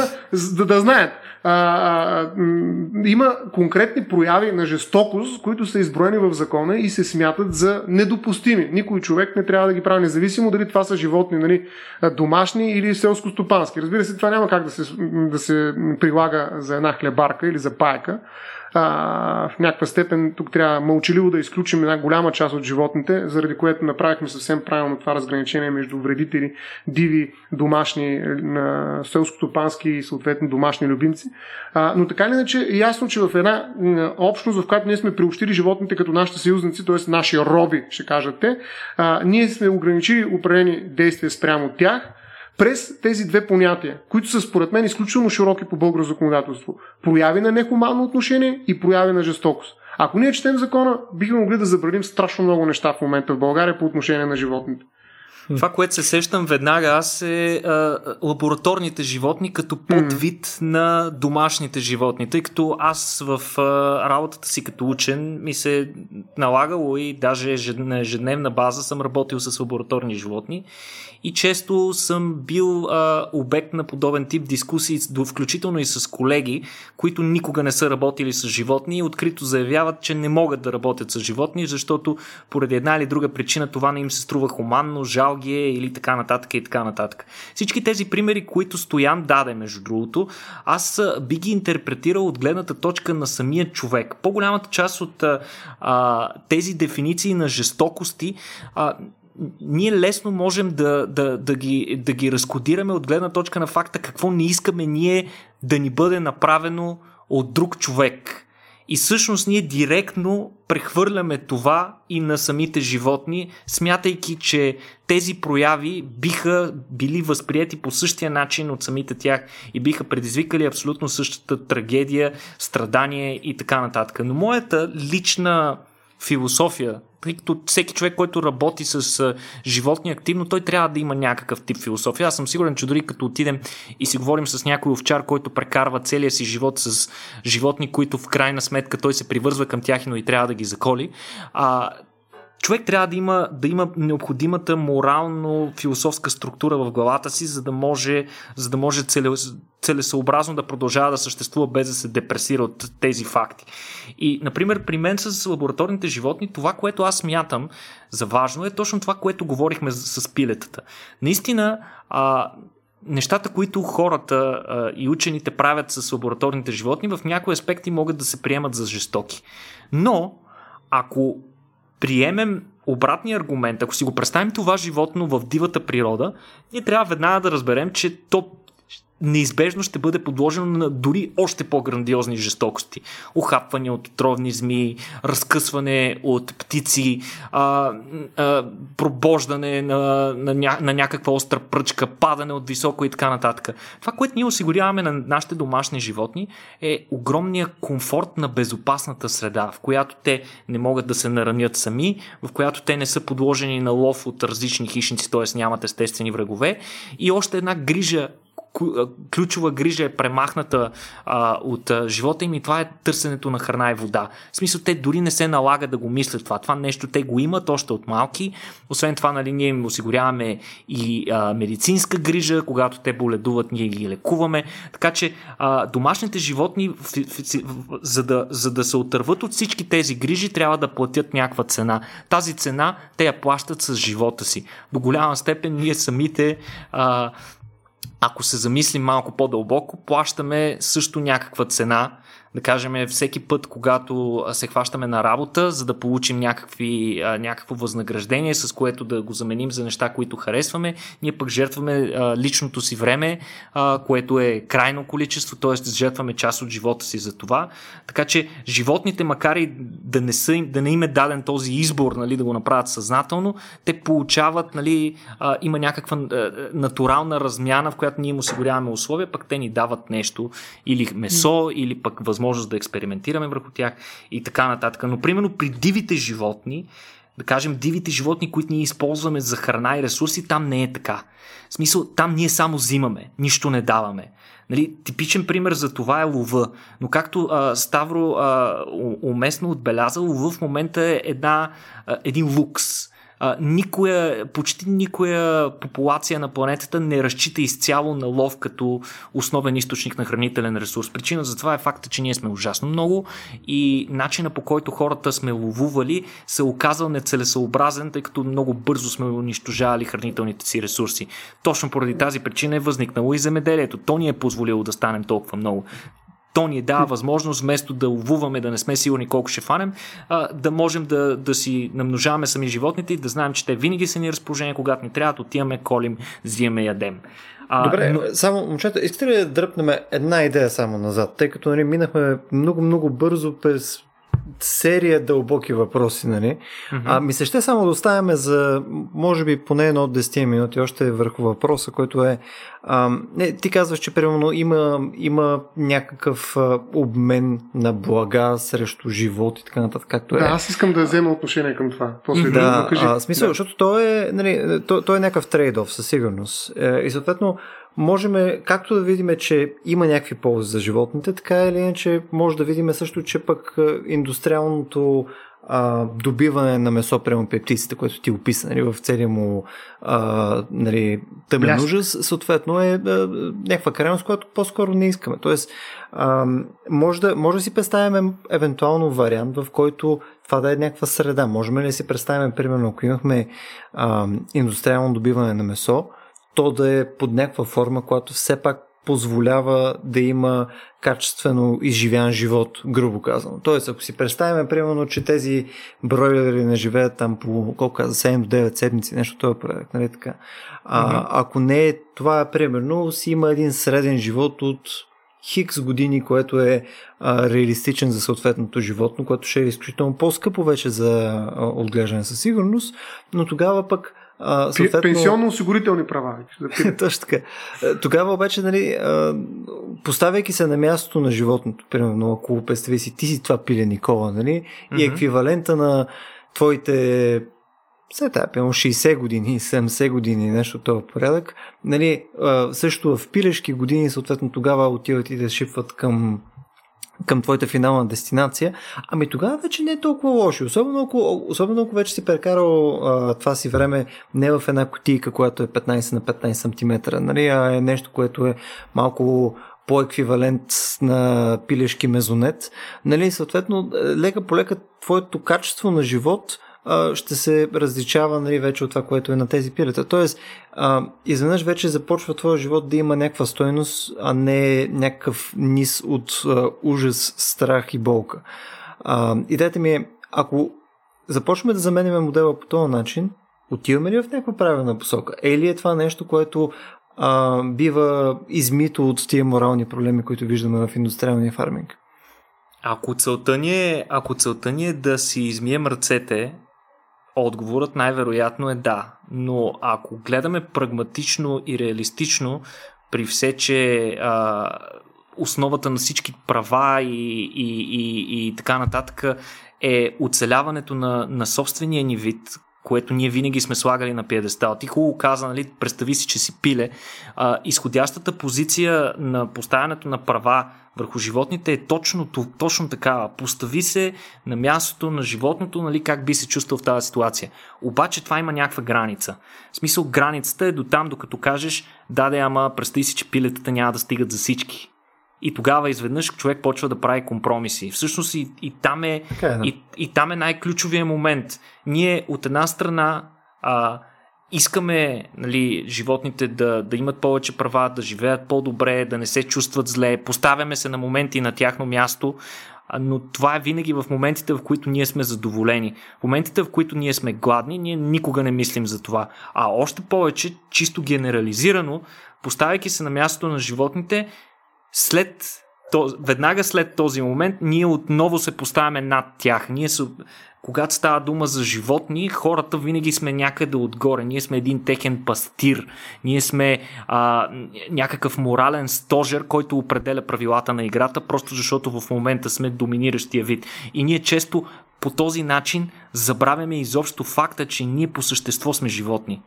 да, да знаят, а, има конкретни прояви на жестокост, които са изброени в закона и се смятат за недопустими. Никой човек не трябва да ги прави независимо дали това са животни нали, домашни или селско-стопански. Разбира се, това няма как да се, да се прилага за една хлебарка или за пайка а, в някаква степен тук трябва мълчаливо да изключим една голяма част от животните, заради което направихме съвсем правилно това разграничение между вредители, диви, домашни, на селско-стопански и съответно домашни любимци. А, но така или иначе е ясно, че в една общност, в която ние сме приобщили животните като нашите съюзници, т.е. наши роби, ще кажат те, а, ние сме ограничили определени действия спрямо тях, през тези две понятия, които са според мен изключително широки по българско законодателство. Прояви на нехуманно отношение и прояви на жестокост. Ако ние четем закона, бихме могли да забраним страшно много неща в момента в България по отношение на животните. Това, което се сещам веднага аз е а, лабораторните животни като подвид mm. на домашните животни, тъй като аз в а, работата си като учен ми се налагало и даже на ежедневна база съм работил с лабораторни животни и често съм бил а, обект на подобен тип дискусии, включително и с колеги, които никога не са работили с животни и открито заявяват, че не могат да работят с животни, защото поради една или друга причина това не им се струва хуманно, жал ги е или така нататък и така нататък. Всички тези примери, които Стоян даде, между другото, аз би ги интерпретирал от гледната точка на самия човек. По-голямата част от а, тези дефиниции на жестокости а, ние лесно можем да, да, да, ги, да ги разкодираме от гледна точка на факта какво не искаме ние да ни бъде направено от друг човек. И всъщност ние директно прехвърляме това и на самите животни, смятайки, че тези прояви биха били възприяти по същия начин от самите тях и биха предизвикали абсолютно същата трагедия, страдание и така нататък. Но моята лична философия като всеки човек, който работи с животни активно, той трябва да има някакъв тип философия. Аз съм сигурен, че дори като отидем и си говорим с някой овчар, който прекарва целия си живот с животни, които в крайна сметка той се привързва към тях, но и трябва да ги заколи, а, човек трябва да има, да има необходимата морално-философска структура в главата си, за да може, за да може целе, целесъобразно да продължава да съществува без да се депресира от тези факти. И, например, при мен с лабораторните животни, това, което аз мятам за важно е точно това, което говорихме с, с пилетата. Наистина, а, нещата, които хората а, и учените правят с лабораторните животни, в някои аспекти могат да се приемат за жестоки. Но, ако приемем обратния аргумент, ако си го представим това животно в дивата природа, ние трябва веднага да разберем, че то неизбежно ще бъде подложено на дори още по-грандиозни жестокости. Ухапване от отровни змии, разкъсване от птици, а, а, пробождане на, на, ня, на някаква остра пръчка, падане от високо и така нататък. Това, което ние осигуряваме на нашите домашни животни е огромния комфорт на безопасната среда, в която те не могат да се наранят сами, в която те не са подложени на лов от различни хищници, т.е. нямат естествени врагове и още една грижа ключова грижа е премахната а, от а, живота им и това е търсенето на храна и вода. В смисъл, те дори не се налага да го мислят това. Това нещо те го имат още от малки. Освен това, нали, ние им осигуряваме и а, медицинска грижа, когато те боледуват, ние ги лекуваме. Така че а, домашните животни, в, в, в, за, да, за да се отърват от всички тези грижи, трябва да платят някаква цена. Тази цена те я плащат с живота си. До голяма степен ние самите а, ако се замислим малко по-дълбоко, плащаме също някаква цена да кажем, всеки път, когато се хващаме на работа, за да получим някакви, някакво възнаграждение, с което да го заменим за неща, които харесваме, ние пък жертваме личното си време, което е крайно количество, т.е. жертваме част от живота си за това. Така че животните, макар и да не, са, да не им е даден този избор нали, да го направят съзнателно, те получават, нали, има някаква натурална размяна, в която ние им осигуряваме условия, пък те ни дават нещо, или месо, или пък възможност възможност да експериментираме върху тях и така нататък. Но примерно при дивите животни, да кажем дивите животни, които ние използваме за храна и ресурси, там не е така. В смисъл, там ние само взимаме, нищо не даваме. Нали, типичен пример за това е лова. Но както а, Ставро а, уместно отбеляза, лова в момента е една, а, един лукс а, никоя, почти никоя популация на планетата не разчита изцяло на лов като основен източник на хранителен ресурс. Причина за това е факта, че ние сме ужасно много и начина по който хората сме ловували се оказал нецелесообразен, тъй като много бързо сме унищожавали хранителните си ресурси. Точно поради тази причина е възникнало и земеделието. То ни е позволило да станем толкова много то ни дава възможност, вместо да ловуваме, да не сме сигурни колко ще фанем, да можем да, да си намножаваме сами животните и да знаем, че те винаги са ни разположение, когато ни трябва, отиваме, колим, взимаме, ядем. А, Добре, но... само, момчета, искате ли да дръпнем една идея само назад, тъй като нали, минахме много-много бързо през серия дълбоки въпроси, нали? Mm-hmm. А ми се ще само да оставяме за, може би, поне едно от 10 минути още върху въпроса, който е а, не, ти казваш, че примерно има, има някакъв а, обмен на блага срещу живот и така нататък, както е. Да, аз искам да взема отношение към това. После да, да кажи. А, смисъл, да. защото то е, нали, то, то е някакъв трейдов със сигурност. Е, и съответно, можем както да видим, че има някакви ползи за животните, така или иначе може да видим също, че пък индустриалното а, добиване на месо прямо пептиците, което ти описа нали, в целия му а, нали, тъмен ужас, съответно е а, някаква крайност, която по-скоро не искаме. Тоест, а, може, да, може да си представим евентуално вариант, в който това да е някаква среда. Можем ли да си представим, примерно, ако имахме а, индустриално добиване на месо, то да е под някаква форма, която все пак позволява да има качествено изживян живот, грубо казано. Тоест, ако си представим, примерно, че тези бройлери не живеят там по колко каза, 7 до 9 седмици, нещо е порядък, нали така? А, mm-hmm. Ако не е това, е примерно, си има един среден живот от хикс години, което е а, реалистичен за съответното животно, което ще е изключително по-скъпо вече за а, отглеждане със сигурност, но тогава пък а, съответно... Пенсионно-осигурителни права. Точно така. Тогава обаче, нали, поставяйки се на мястото на животното, примерно, ако представи си, ти си това пиле Никола, нали, mm-hmm. и еквивалента на твоите все тая, 60 години, 70 години, нещо това порядък, нали, също в пилешки години, съответно тогава отиват и да шипват към към твоята финална дестинация, ами тогава вече не е толкова лошо. Особено ако, особено ако вече си прекарал а, това си време не в една котийка, която е 15 на 15 см, нали, а е нещо, което е малко по-еквивалент на пилешки мезонет. Нали, съответно, лека по лека твоето качество на живот ще се различава нали, вече от това, което е на тези пилета. Тоест, а, изведнъж вече започва твоя живот да има някаква стойност, а не някакъв низ от а, ужас, страх и болка. А, идеята ми е, ако започваме да заменяме модела по този начин, отиваме ли в някаква правилна посока? Е е това нещо, което а, бива измито от тия морални проблеми, които виждаме в индустриалния фарминг? Ако целта ни е, ако целта ни е да си измием ръцете Отговорът най-вероятно е да, но ако гледаме прагматично и реалистично, при все, че а, основата на всички права и, и, и, и така нататък е оцеляването на, на собствения ни вид, което ние винаги сме слагали на пиедестал. Ти хубаво каза, нали, представи си, че си пиле. А, изходящата позиция на поставянето на права върху животните е точно, точно такава. Постави се на мястото на животното, нали, как би се чувствал в тази ситуация. Обаче това има някаква граница. В смисъл, границата е до там, докато кажеш, да, ама представи си, че пилетата няма да стигат за всички. И тогава изведнъж човек почва да прави компромиси. Всъщност и, и, там, е, okay, е, да. и, и там е най-ключовия момент. Ние от една страна а, искаме нали, животните да, да имат повече права, да живеят по-добре, да не се чувстват зле. Поставяме се на моменти на тяхно място, но това е винаги в моментите, в които ние сме задоволени. В моментите, в които ние сме гладни, ние никога не мислим за това. А още повече, чисто генерализирано, поставяйки се на мястото на животните, след то, веднага след този момент ние отново се поставяме над тях. Ние са, когато става дума за животни, хората винаги сме някъде отгоре. Ние сме един техен пастир. Ние сме а, някакъв морален стожер, който определя правилата на играта, просто защото в момента сме доминиращия вид. И ние често по този начин забравяме изобщо факта, че ние по същество сме животни.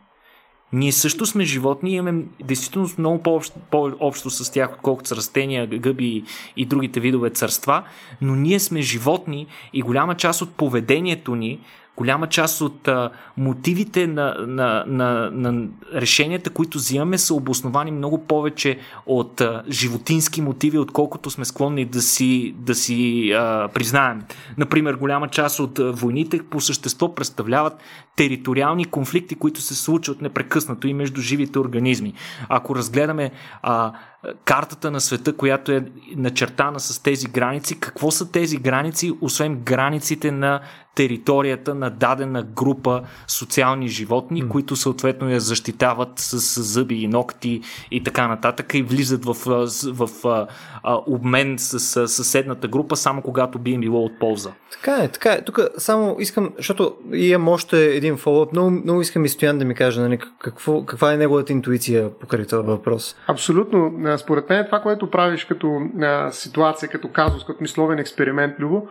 Ние също сме животни и имаме действително много по-общо, с тях, отколкото с растения, гъби и другите видове царства, но ние сме животни и голяма част от поведението ни голяма част от а, мотивите на, на, на, на решенията, които взимаме, са обосновани много повече от а, животински мотиви, отколкото сме склонни да си, да си а, признаем. Например, голяма част от войните по същество представляват териториални конфликти, които се случват непрекъснато и между живите организми. Ако разгледаме а, картата на света, която е начертана с тези граници. Какво са тези граници, освен границите на територията на дадена група социални животни, mm. които съответно я защитават с, с зъби и ногти и така нататък и влизат в, в, в, в обмен с, с съседната група, само когато би им било от полза. Така е, така е. Тук само искам, защото имам още един фоллоуп, много, много искам и Стоян да ми каже нали, какво, каква е неговата интуиция покрай този въпрос. Абсолютно според мен това, което правиш като ситуация, като казус, като мисловен експеримент, Любо,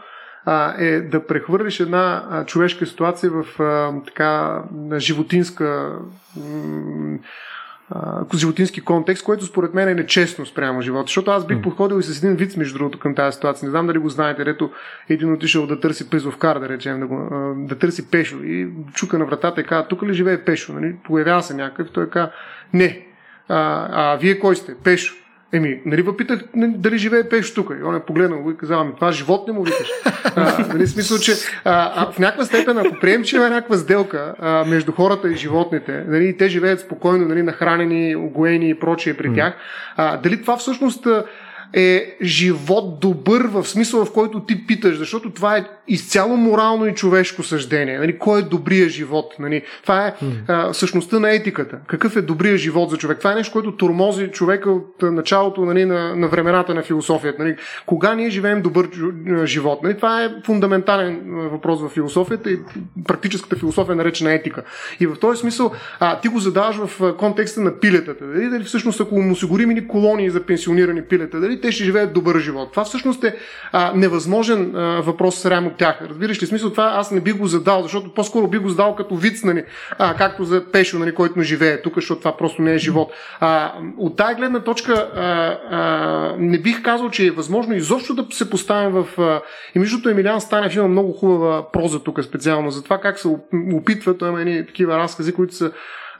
е да прехвърлиш една човешка ситуация в а, така животинска животински контекст, което според мен е нечестно спрямо живота. Защото аз бих подходил и с един вид, между другото, към тази ситуация. Не знам дали го знаете, ето един отишъл да търси в кар, да речем, да, го, да търси Пешо и чука на вратата и казва, тук ли живее Пешо? Нали? Появява се някакъв, той казва, не, а, а вие кой сте? Пешо. Еми, нали въпитах дали живее пеш тук. И он е погледнал и казал, ами това животне му викаш. А, нали, смисъл, че а, а, в някаква степен, ако приемем, че има някаква сделка а, между хората и животните, нали, и те живеят спокойно, нали, нахранени, огоени и прочие при тях, а, дали това всъщност е живот добър в смисъл, в който ти питаш, защото това е изцяло морално и човешко съждение. Нали, кой е добрия живот? Нали, това е а, същността на етиката. Какъв е добрия живот за човек? Това е нещо, което тормози човека от началото нали, на, на времената на философията. Нали. Кога ние живеем добър живот? Нали, това е фундаментален въпрос в философията и практическата философия е наречена етика. И в този смисъл а, ти го задаваш в контекста на пилетата. Дали, дали всъщност ако му осигурим ни колонии за пенсионирани пилета, дали те ще живеят добър живот? Това всъщност е а, невъзможен а, въпрос срямо тях. Разбираш ли смисъл? Това аз не би го задал, защото по-скоро би го задал като вид, нали, а, както за Пешо, нали, който не живее тук, защото това просто не е живот. А, от тази гледна точка а, а, не бих казал, че е възможно изобщо да се поставим в... А, и между Емилиан Станев има много хубава проза тук специално за това как се опитва, той има едни такива разкази, които са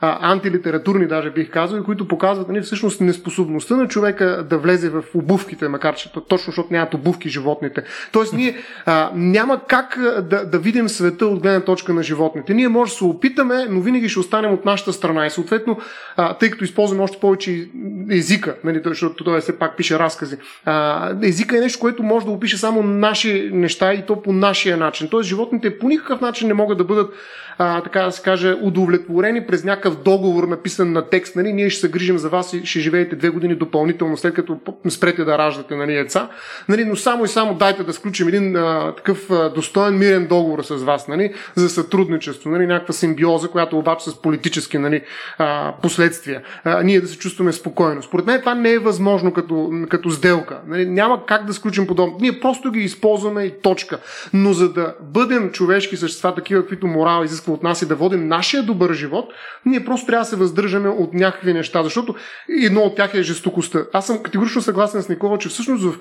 а, антилитературни, даже бих казал, и които показват нали, всъщност неспособността на човека да влезе в обувките, макар че точно защото нямат обувки животните. Тоест ние а, няма как да, да видим света от гледна точка на животните. Ние може да се опитаме, но винаги ще останем от нашата страна и съответно, а, тъй като използваме още повече езика, нали, защото той все пак пише разкази, а, езика е нещо, което може да опише само наши неща и то по нашия начин. Тоест животните по никакъв начин не могат да бъдат а, така да се каже, удовлетворени през някакъв договор, написан на текст, нали, ние ще се грижим за вас и ще живеете две години допълнително, след като спрете да раждате нали, деца, нали, но само и само дайте да сключим един а, такъв а, достоен мирен договор с вас нали, за сътрудничество, нали, някаква симбиоза, която обаче с политически нали, а, последствия. А, ние да се чувстваме спокойно. Според мен това не е възможно като, като сделка. Нали, няма как да сключим подобно. Ние просто ги използваме и точка. Но за да бъдем човешки същества, такива, каквито морал изисква от нас и да водим нашия добър живот, ние просто трябва да се въздържаме от някакви неща, защото едно от тях е жестокостта. Аз съм категорично съгласен с Никола, че всъщност в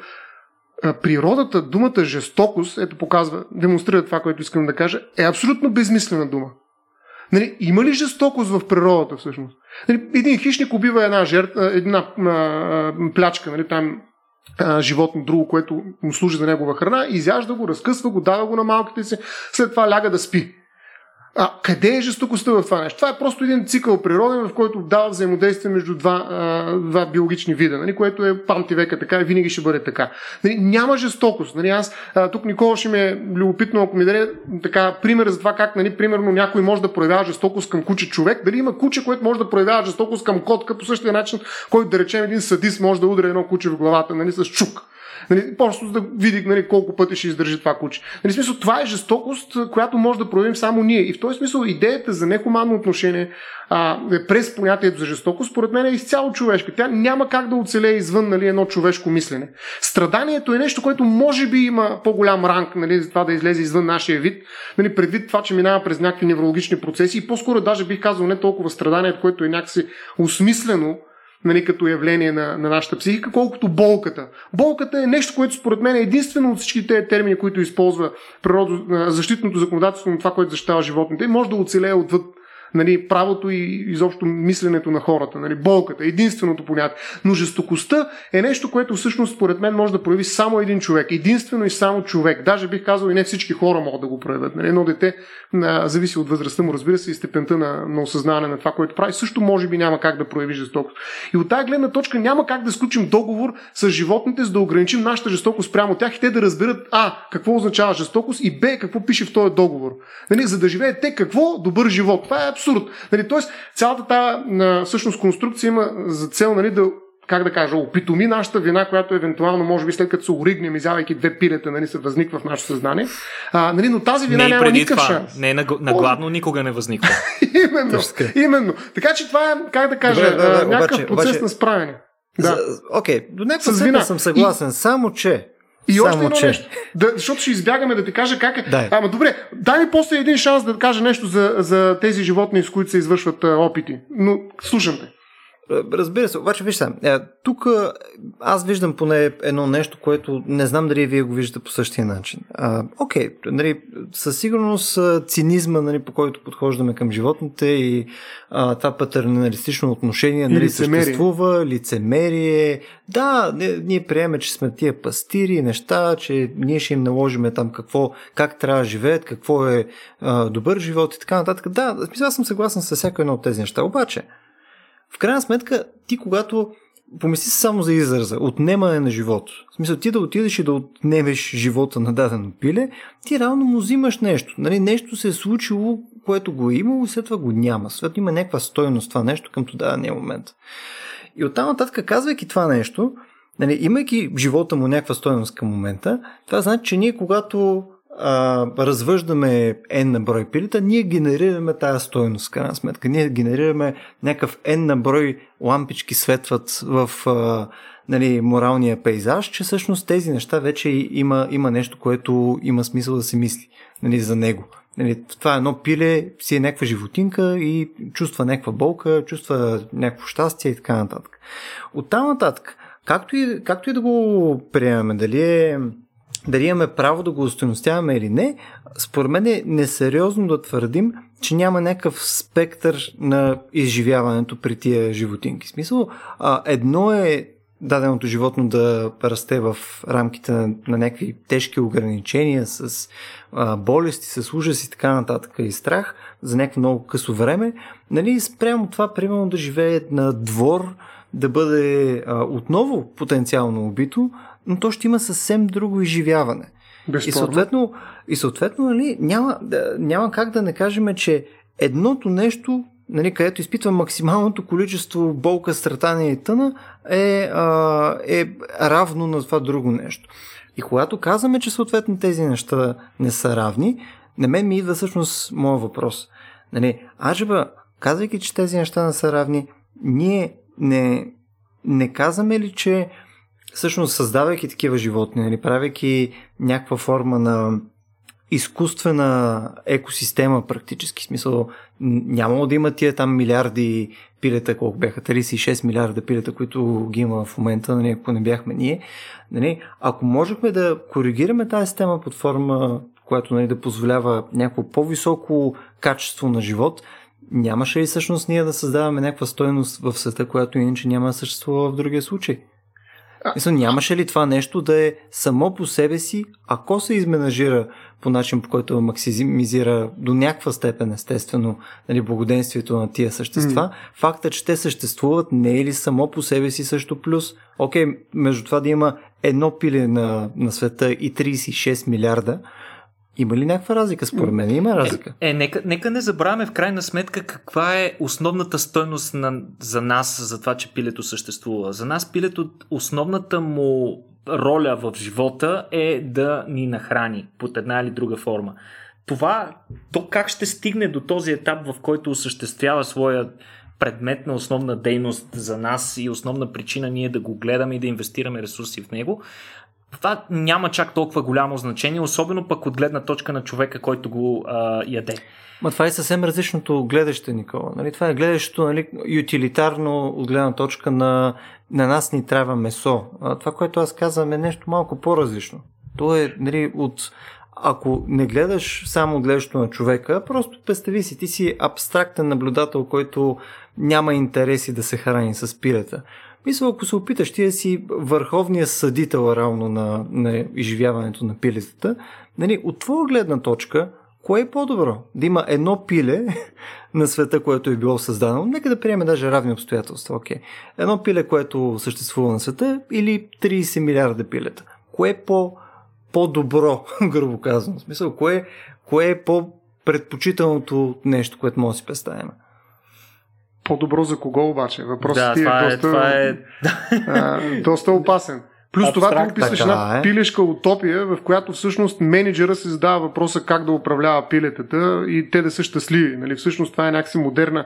природата думата жестокост, ето показва, демонстрира това, което искам да кажа, е абсолютно безмислена дума. Нали, има ли жестокост в природата всъщност? Нали, един хищник убива една, жертва, една а, а, плячка, нали, там животно друго, което му служи за негова храна, изяжда го, разкъсва го, дава го на малките си, след това ляга да спи. А къде е жестокостта в това нещо? Това е просто един цикъл природен, в който дава взаимодействие между два, а, два биологични вида, нали, което е памти века така и винаги ще бъде така. Нали, няма жестокост. Нали, аз, а, тук Никола ще ми е любопитно, ако ми даде така, пример за това как, нали, примерно, някой може да проявява жестокост към куче човек, дали има куче, което може да проявява жестокост към котка по същия начин, който да речем един садист може да удари едно куче в главата нали, с чук. Нали, просто да види нали, колко пъти ще издържи това куче. Нали, смисъл, това е жестокост, която може да проявим само ние. И в този смисъл идеята за нехуманно отношение а, е през понятието за жестокост, според мен е изцяло човешка. Тя няма как да оцелее извън нали, едно човешко мислене. Страданието е нещо, което може би има по-голям ранг, нали, за това да излезе извън нашия вид, нали, предвид това, че минава през някакви неврологични процеси и по-скоро даже бих казал не толкова страданието, което е някакси осмислено, нали, като явление на, на нашата психика, колкото болката. Болката е нещо, което според мен е единствено от всички тези термини, които използва природо, защитното законодателство на това, което защитава животните може да оцелее отвъд нали, правото и изобщо мисленето на хората, нали, болката, единственото понятие. Но жестокостта е нещо, което всъщност според мен може да прояви само един човек. Единствено и само човек. Даже бих казал и не всички хора могат да го проявят. Нали. Едно дете зависи от възрастта му, разбира се, и степента на, на осъзнаване на това, което прави. Също може би няма как да прояви жестокост. И от тази гледна точка няма как да сключим договор с животните, за да ограничим нашата жестокост прямо тях и те да разберат А, какво означава жестокост и Б, какво пише в този договор. Нали, за да живеят те какво добър живот. Това е абсурд. Нали, тоест, цялата тази всъщност конструкция има за цел нали, да как да кажа, опитоми нашата вина, която евентуално, може би след като се оригнем, изявайки две пилета, нали, се възниква в нашето съзнание. А, нали, но тази вина не няма никакъв това. шанс. Не, нагладно никога не възниква. именно, именно. Така че това е, как да кажа, Добре, да, да, някакъв обаче, процес обаче, на справяне. Да. Окей, okay, до някаква съм съгласен, и... само че и Само, още едно че... нещо. Да, защото ще избягаме да ти кажа как е. Дай. Ама добре, дай ми после един шанс да кажа нещо за, за тези животни, с които се извършват а, опити. Но слушам те. Разбира се, обаче виж сега, е, тук аз виждам поне едно нещо, което не знам дали вие го виждате по същия начин. А, окей, нали, със сигурност цинизма, нали, по който подхождаме към животните и а, това патерналистично отношение нали, лицемерие. съществува, лицемерие. Да, ние приемаме, че сме тия пастири, неща, че ние ще им наложиме там какво, как трябва да живеят, какво е а, добър живот и така нататък. Да, аз съм съгласен с всяко едно от тези неща. Обаче, в крайна сметка, ти когато помисли се само за израза отнемане на живото. В смисъл, ти да отидеш и да отнемеш живота на дадено пиле, ти реално му взимаш нещо. Нали, нещо се е случило, което го е имало и след това го няма. След има някаква стойност това нещо към дадения момент. И оттам нататък, казвайки това нещо, нали, имайки живота му някаква стойност към момента, това значи, че ние когато а, развъждаме N на брой пилета, ние генерираме тази стоеност, в крайна сметка. Ние генерираме някакъв N на брой лампички светват в а, нали, моралния пейзаж, че всъщност тези неща вече има, има нещо, което има смисъл да се мисли нали, за него. Нали, това е едно пиле, си е някаква животинка и чувства някаква болка, чувства някакво щастие и така нататък. От там нататък, както и, както и да го приемаме, дали е дали имаме право да го устойностяваме или не, според мен е несериозно да твърдим, че няма някакъв спектър на изживяването при тия животинки. Смисъл, а, едно е даденото животно да расте в рамките на, на някакви тежки ограничения с а, болести, с ужас и така нататък и страх за някакво много късо време, нали, спрямо това, примерно да живее на двор, да бъде а, отново потенциално убито, но то ще има съвсем друго изживяване. И съответно, и съответно нали, няма, няма как да не кажем, че едното нещо нали, където изпитва максималното количество болка, страдание и тъна, е, а, е равно на това друго нещо. И когато казваме, че съответно тези неща не са равни, на мен ми идва всъщност моят въпрос. Нали, Аджеба, казвайки, че тези неща не са равни, ние не, не казваме ли, че всъщност създавайки такива животни, нали, правейки някаква форма на изкуствена екосистема практически. Смисъл, нямало да има тия там милиарди пилета, колко бяха, 36 милиарда пилета, които ги има в момента, нали, ако не бяхме ние. Нали, ако можехме да коригираме тази система под форма, която нали, да позволява някакво по-високо качество на живот, нямаше ли всъщност ние да създаваме някаква стоеност в света, която иначе няма да съществува в другия случай? Мисля, нямаше ли това нещо да е само по себе си, ако се изменажира по начин, по който максимизира до някаква степен, естествено, нали, благоденствието на тия същества, mm. факта, че те съществуват, не е ли само по себе си също плюс? Окей, между това да има едно пиле на, на света и 36 милиарда, има ли някаква разлика? Според мен има разлика. Е, е нека, нека не забравяме в крайна сметка каква е основната стойност на, за нас, за това, че пилето съществува. За нас пилето, основната му роля в живота е да ни нахрани под една или друга форма. Това, то как ще стигне до този етап, в който осъществява своя предмет на основна дейност за нас и основна причина ние да го гледаме и да инвестираме ресурси в него, това няма чак толкова голямо значение, особено пък от гледна точка на човека, който го а, яде. Ма това е съвсем различното гледаще, Никола. Нали? Това е гледащето нали, ютилитарно от гледна точка на, на нас ни трябва месо. А, това, което аз казвам е нещо малко по-различно. То е нали, от ако не гледаш само гледащото на човека, просто представи си, ти си абстрактен наблюдател, който няма интереси да се храни с пилета. Мисля, ако се опиташ ти си върховният съдител равно на, на изживяването на пилетата, нали, от твоя гледна точка, кое е по-добро? Да има едно пиле на света, което е било създадено, нека да приеме даже равни обстоятелства. Okay. Едно пиле, което съществува на света или 30 милиарда пилета. Кое е по, по-добро, грубо казвам? В смисъл, кое, кое е по-предпочитаното нещо, което може да си представим? По-добро за кого обаче? Въпросът да, ти е, това е, доста, това е... а, доста опасен. Плюс Абстракт, това ти описваш една е. пилешка утопия, в която всъщност менеджера се задава въпроса как да управлява пилетата и те да са щастливи. Нали? Всъщност това е някакси модерна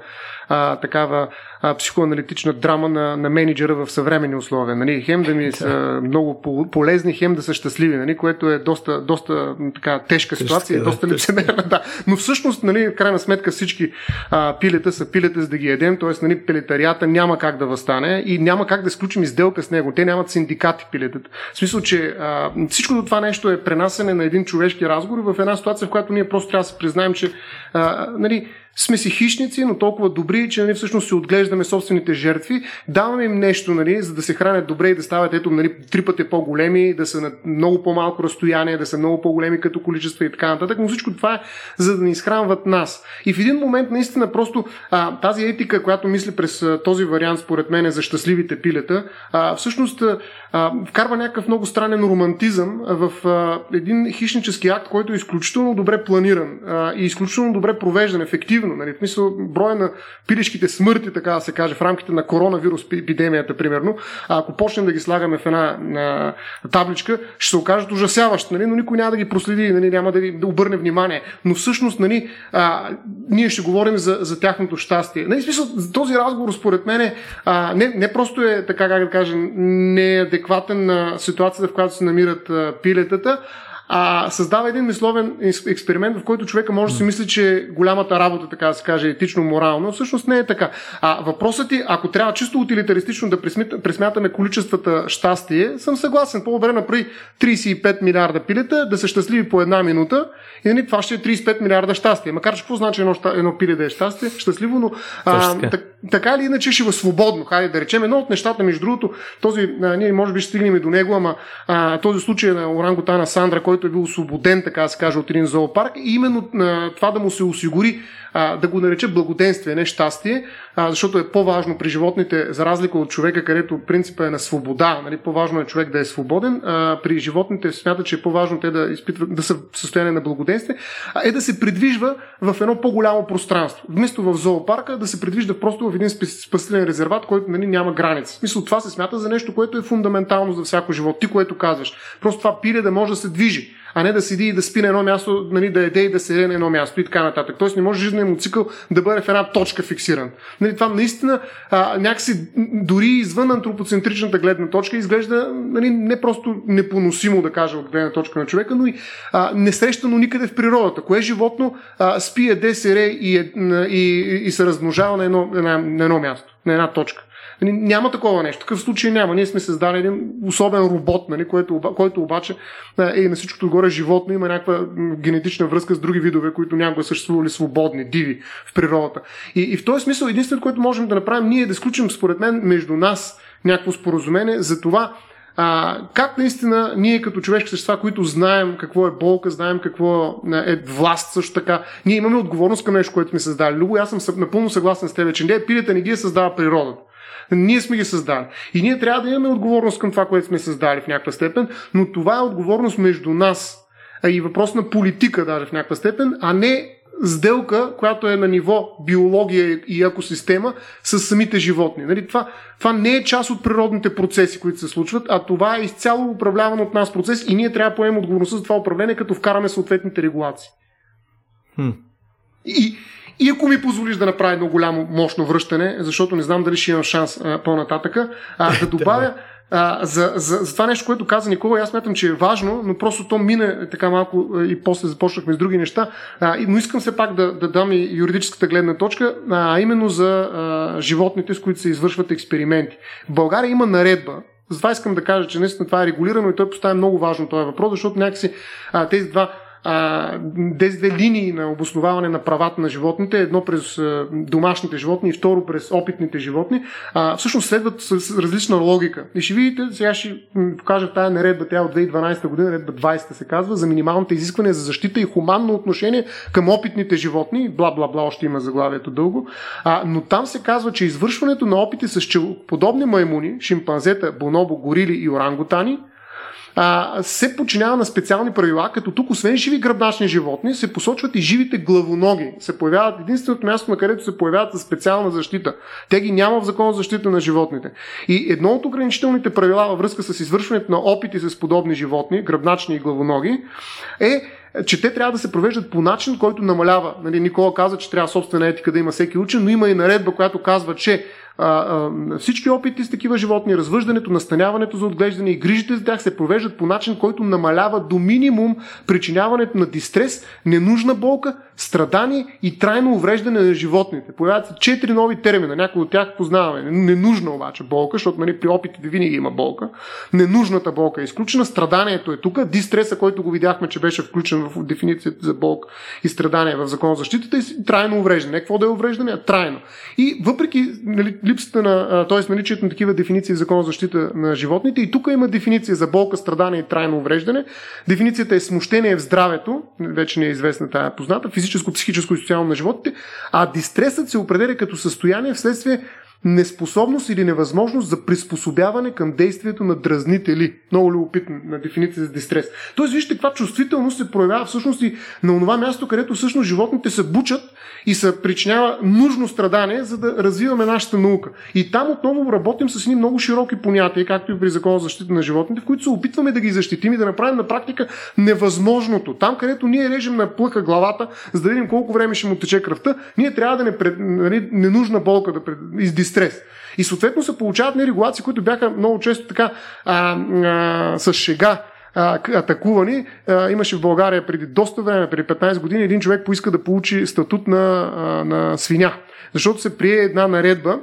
а, такава а, психоаналитична драма на, на менеджера в съвременни условия. Нали? Хем да ми са много полезни, хем да са щастливи, нали? което е доста, доста така, тежка ситуация, Тежка, доста лицемерна. Да. Но всъщност, нали, в крайна сметка всички а, пилета са пилета за да ги едем, т.е. Нали, пилетарията няма как да възстане и няма как да сключим изделка с него. Те нямат синдикати пилетата. В смисъл, че а, всичко това нещо е пренасене на един човешки разговор в една ситуация, в която ние просто трябва да се признаем, че а, нали, сме си хищници, но толкова добри, че нали, всъщност си отглеждаме собствените жертви, даваме им нещо, нали, за да се хранят добре и да стават ето, нали, три пъти по-големи, да са на много по-малко разстояние, да са много по-големи като количество и така нататък, но всичко това е за да ни изхранват нас. И в един момент наистина просто а, тази етика, която мисли през а, този вариант, според мен е за щастливите пилета, а, всъщност а, вкарва някакъв много странен романтизъм в а, един хищнически акт, който е изключително добре планиран а, и изключително добре провеждан, ефективно. Нали? В смисъл, броя на пилешките смърти, така да се каже, в рамките на коронавирус епидемията, примерно, а ако почнем да ги слагаме в една на табличка, ще се окажат ужасяващи, нали? но никой няма да ги проследи, нали? няма да, да обърне внимание. Но всъщност, нали, а, ние ще говорим за, за тяхното щастие. Нали? Смисъл, този разговор, според мен, е, а, не, не просто е, така как да кажа, неадекватен адекватен на ситуацията, в която се намират пилетата, а създава един мисловен експеримент, в който човека може да си мисли, че голямата работа, така да се каже, етично-морално, всъщност не е така. А въпросът е, ако трябва чисто утилитаристично да пресмятаме количествата щастие, съм съгласен. По-добре направи 35 милиарда пилета, да са щастливи по една минута и нали, това ще е 35 милиарда щастие. Макар че какво значи едно, едно пиле да е щастие, щастливо, но а, така. така или иначе ще е свободно. Хайде да речем, едно от нещата, между другото, този, а, ние може би ще стигнем и до него, ама а, този случай на орангутана Сандра, който който е бил освободен, така да се каже, от един зоопарк, и именно а, това да му се осигури а, да го нарече благоденствие, не щастие, а, защото е по-важно при животните, за разлика от човека, където принципа е на свобода, нали, по-важно е човек да е свободен, а, при животните смята, че е по-важно те да изпитват, да са в състояние на благоденствие, а е да се придвижва в едно по-голямо пространство. Вместо в зоопарка да се придвижва просто в един спасителен резерват, който нали, няма граници. Мисля, това се смята за нещо, което е фундаментално за всяко живот. Ти, което казваш. Просто това пиле да може да се движи а не да седи и да спи на едно място, нали, да еде и да седе на едно място и така нататък. Тоест не може жизненият му цикъл да бъде в една точка фиксиран. Нали, това наистина а, някакси дори извън антропоцентричната гледна точка изглежда нали, не просто непоносимо, да кажа, от гледна точка на човека, но и а, несрещано никъде в природата. Кое животно а, спи, еде, сере и, е, и, и, и се размножава на едно, на, на едно място, на една точка. Нали, няма такова нещо. Такъв случай няма. Ние сме създали един особен робот, нали, който, който обаче е на всичкото горе животно, има някаква генетична връзка с други видове, които някога съществували свободни, диви в природата. И, и в този смисъл единственото, което можем да направим, ние е да сключим, според мен, между нас някакво споразумение за това а, как наистина ние като човешки същества, които знаем какво е болка, знаем какво е власт също така, ние имаме отговорност към нещо, което сме създали. Любо, аз съм напълно съгласен с теб, че не пилета не ги е създава природата. Ние сме ги създали. И ние трябва да имаме отговорност към това, което сме създали в някаква степен, но това е отговорност между нас. И въпрос на политика даже в някаква степен, а не сделка, която е на ниво биология и екосистема с самите животни. Нали, това, това не е част от природните процеси, които се случват, а това е изцяло управляван от нас процес и ние трябва да поемем отговорността за това управление, като вкараме съответните регулации. Хм. И, и ако ми позволиш да направя едно голямо, мощно връщане, защото не знам дали ще имам шанс а, по-нататъка, а, да добавя а, за, за, за това нещо, което каза Никола, аз смятам, че е важно, но просто то мине така малко и после започнахме с други неща. А, но искам все пак да, да дам и юридическата гледна точка, а именно за а, животните, с които се извършват експерименти. В България има наредба, затова искам да кажа, че наистина това е регулирано и той поставя много важно този въпрос, защото някакси а, тези два две линии на обосноваване на правата на животните, едно през домашните животни и второ през опитните животни, а, всъщност следват с различна логика. И ще видите, сега ще покажа тази наредба, тя е от 2012 година, наредба 20 се казва, за минималните изисквания за защита и хуманно отношение към опитните животни, бла бла бла, още има заглавието дълго, а, но там се казва, че извършването на опити с подобни маймуни, шимпанзета, бонобо, горили и орангутани, а, се подчинява на специални правила, като тук освен живи гръбначни животни, се посочват и живите главоноги. Се появяват единственото място, на където се появяват за специална защита. Те ги няма в закон за защита на животните. И едно от ограничителните правила във връзка с извършването на опити с подобни животни, гръбначни и главоноги, е че те трябва да се провеждат по начин, който намалява. Нали, Никола каза, че трябва собствена етика да има всеки учен, но има и наредба, която казва, че всички опити с такива животни, развъждането, настаняването за отглеждане и грижите за тях се провеждат по начин, който намалява до минимум причиняването на дистрес, ненужна болка, страдание и трайно увреждане на животните. Появяват се четири нови термина, някои от тях познаваме. Ненужна обаче болка, защото нали, при опитите винаги има болка. Ненужната болка е изключена, страданието е тук, дистреса, който го видяхме, че беше включен в дефиницията за болка и страдание в закон за защитата и трайно увреждане. Не какво да е увреждане, трайно. И въпреки нали, липсата на, т.е. наличието на такива дефиниции в закон за защита на животните, и тук има дефиниция за болка, страдание и трайно увреждане. Дефиницията е смущение в здравето, вече не е известна тая позната, физическо, психическо и социално на животните, а дистресът се определя като състояние вследствие неспособност или невъзможност за приспособяване към действието на дразнители. Много любопитна на дефиниция за дистрес. Тоест, вижте каква чувствителност се проявява всъщност и на това място, където всъщност животните се бучат и се причинява нужно страдание, за да развиваме нашата наука. И там отново работим с едни много широки понятия, както и при Закона за защита на животните, в които се опитваме да ги защитим и да направим на практика невъзможното. Там, където ние режем на плъха главата, за да видим колко време ще му тече кръвта, ние трябва да не пред, нали, ненужна болка да пред, дистрес. И съответно се получават нерегулации, които бяха много често така а, а, с шега атакувани. Имаше в България преди доста време, преди 15 години, един човек поиска да получи статут на, на свиня. Защото се прие една наредба,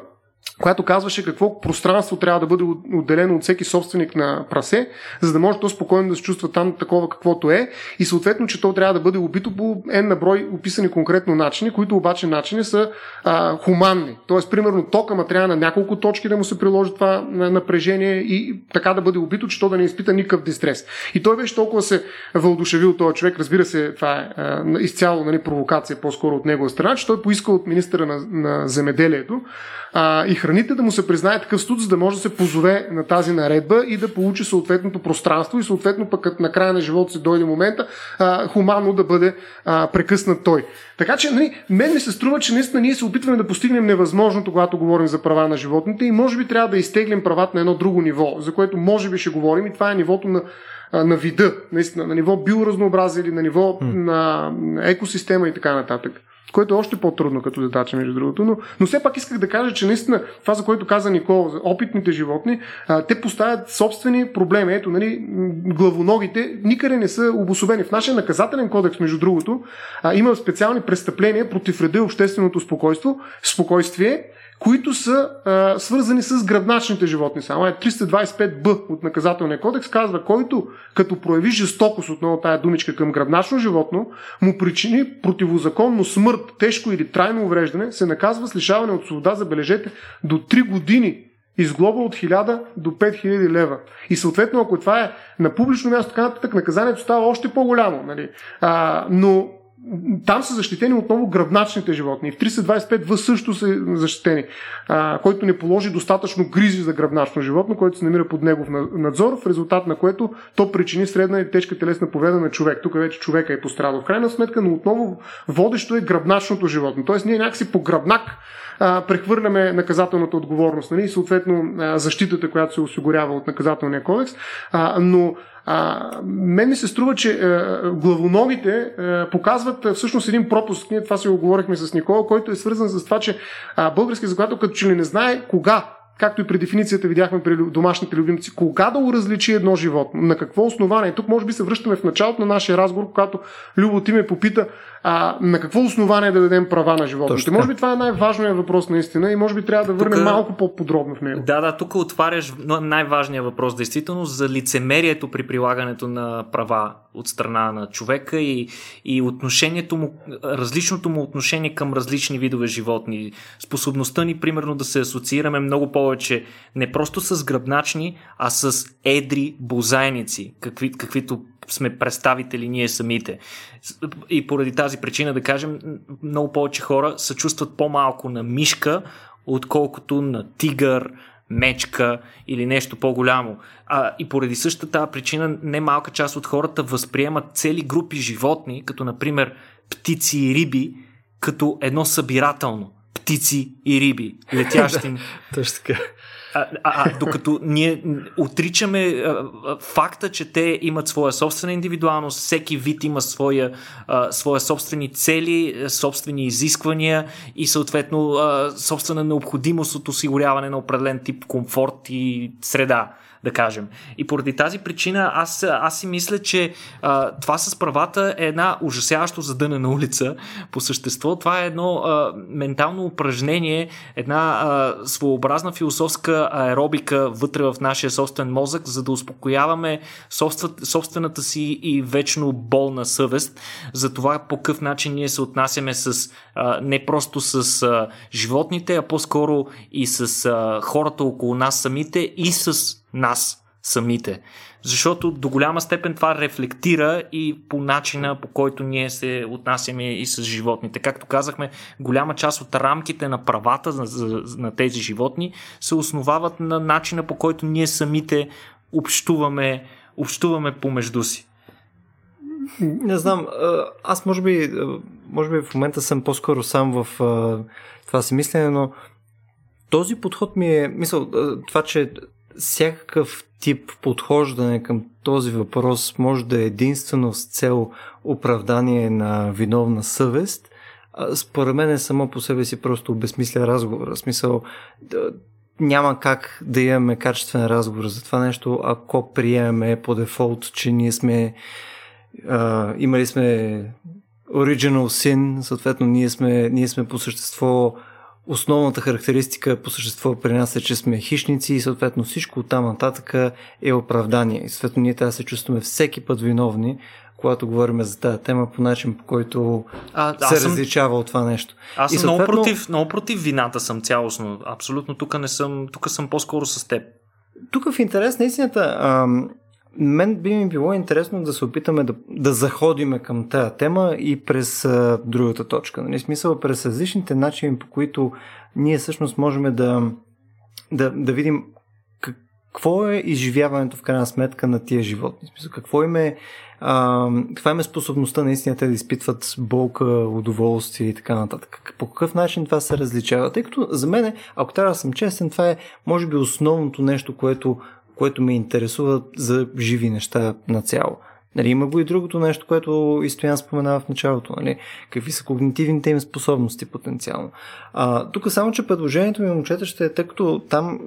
която казваше какво пространство трябва да бъде отделено от всеки собственик на прасе, за да може то спокойно да се чувства там такова каквото е и съответно, че то трябва да бъде убито по N на брой описани конкретно начини, които обаче начини са а, хуманни. Тоест, примерно, тока ма трябва на няколко точки да му се приложи това напрежение и така да бъде убито, че то да не изпита никакъв дистрес. И той беше толкова се вълдушевил този човек, разбира се, това е а, изцяло нали, провокация по-скоро от негова страна, че той поиска от министра на, на земеделието а, и храните да му се признае такъв студ, за да може да се позове на тази наредба и да получи съответното пространство и съответно пък като на края на живота си дойде момента а, хуманно да бъде а, прекъснат той. Така че, нали, мен ми се струва, че наистина ние се опитваме да постигнем невъзможното, когато говорим за права на животните и може би трябва да изтеглим правата на едно друго ниво, за което може би ще говорим и това е нивото на на вида, наистина, на ниво биоразнообразие или на ниво на екосистема и така нататък което е още по-трудно като задача, между другото. Но, но все пак исках да кажа, че наистина това, за което каза Никола, за опитните животни, а, те поставят собствени проблеми. Ето, нали, главоногите никъде не са обособени. В нашия наказателен кодекс, между другото, а, има специални престъпления против реда и общественото спокойство, спокойствие, които са а, свързани с гръбначните животни. Само е 325б от наказателния кодекс казва, който като прояви жестокост, отново тая думичка към гръбначно животно, му причини противозаконно смърт, тежко или трайно увреждане, се наказва с лишаване от свобода, забележете, до 3 години изглоба от 1000 до 5000 лева. И съответно, ако това е на публично място, така нататък, наказанието става още по-голямо. Нали? А, но там са защитени отново гръбначните животни. В 325В също са защитени, а, който не положи достатъчно гризи за гръбначно животно, който се намира под негов надзор, в резултат на което то причини средна и тежка телесна повреда на човек. Тук вече човека е пострадал. В крайна сметка, но отново водещо е гръбначното животно. Тоест ние някакси по гръбнак а, прехвърляме наказателната отговорност нали, и съответно а, защитата, която се осигурява от наказателния кодекс. А, но а, мен ми се струва, че а, главоногите а, показват а, всъщност един пропуск. Ние това си го говорихме с Никола, който е свързан с това, че а, български законодател като че ли не знае кога както и при дефиницията видяхме при домашните любимци, кога да го различи едно животно, на какво основание. Тук може би се връщаме в началото на нашия разговор, когато Любо ти ме попита а, на какво основание да дадем права на животните. Може би това е най-важният въпрос наистина и може би трябва да върнем тук, малко по-подробно в него. Да, да, тук отваряш най-важният въпрос действително за лицемерието при прилагането на права от страна на човека и, и отношението му, различното му отношение към различни видове животни. Способността ни, примерно, да се асоциираме много повече не просто с гръбначни, а с едри бозайници, какви, каквито сме представители ние самите. И поради тази причина, да кажем, много повече хора се чувстват по-малко на мишка, отколкото на тигър, мечка или нещо по-голямо. А, и поради същата причина немалка част от хората възприемат цели групи животни, като например птици и риби, като едно събирателно. Птици и риби, летящи. Точно така. А, а, а докато ние отричаме а, факта, че те имат своя собствена индивидуалност, всеки вид има своя, а, своя собствени цели, собствени изисквания и съответно а, собствена необходимост от осигуряване на определен тип комфорт и среда да кажем. И поради тази причина аз, аз си мисля, че а, това с правата е една ужасяващо задънена улица по същество. Това е едно а, ментално упражнение, една а, своеобразна философска аеробика вътре в нашия собствен мозък, за да успокояваме собствената си и вечно болна съвест за това по какъв начин ние се отнасяме с а, не просто с а, животните, а по-скоро и с а, хората около нас самите и с нас самите. Защото до голяма степен това рефлектира и по начина по който ние се отнасяме и с животните. Както казахме, голяма част от рамките на правата на, на тези животни се основават на начина по който ние самите общуваме, общуваме помежду си. Не знам, аз може би, може би в момента съм по-скоро сам в това си мислене, но този подход ми е, мисъл, това, че всякакъв тип подхождане към този въпрос може да е единствено с цел оправдание на виновна съвест, според мен е само по себе си просто обезмисля разговора. Смисъл, няма как да имаме качествен разговор за това нещо, ако приемеме по дефолт, че ние сме а, имали сме original sin, съответно ние сме, ние сме по същество основната характеристика по същество при нас е, че сме хищници и съответно всичко от там нататък е оправдание. И съответно ние трябва да се чувстваме всеки път виновни, когато говорим за тази тема по начин, по който а, се съм... различава от това нещо. Аз съм и съответно... много, против, много против вината съм цялостно. Абсолютно тук не съм, тук съм по-скоро с теб. Тук в интерес на истината, ам, мен би ми било интересно да се опитаме да, да заходиме към тази тема и през а, другата точка. Нали? Смисъл през различните начини, по които ние всъщност можем да, да, да видим какво е изживяването в крайна сметка на тия животни. Смисъл, какво им е, а, каква им е способността наистина те да изпитват болка, удоволствие и така нататък. По какъв начин това се различава? Тъй като за мен, ако трябва да съм честен, това е може би основното нещо, което което ме интересува за живи неща на цяло. Нали, има го и другото нещо, което и Стоян споменава в началото. Нали? Какви са когнитивните им способности потенциално. А, тук само, че предложението ми, момчета, ще е, тъй като там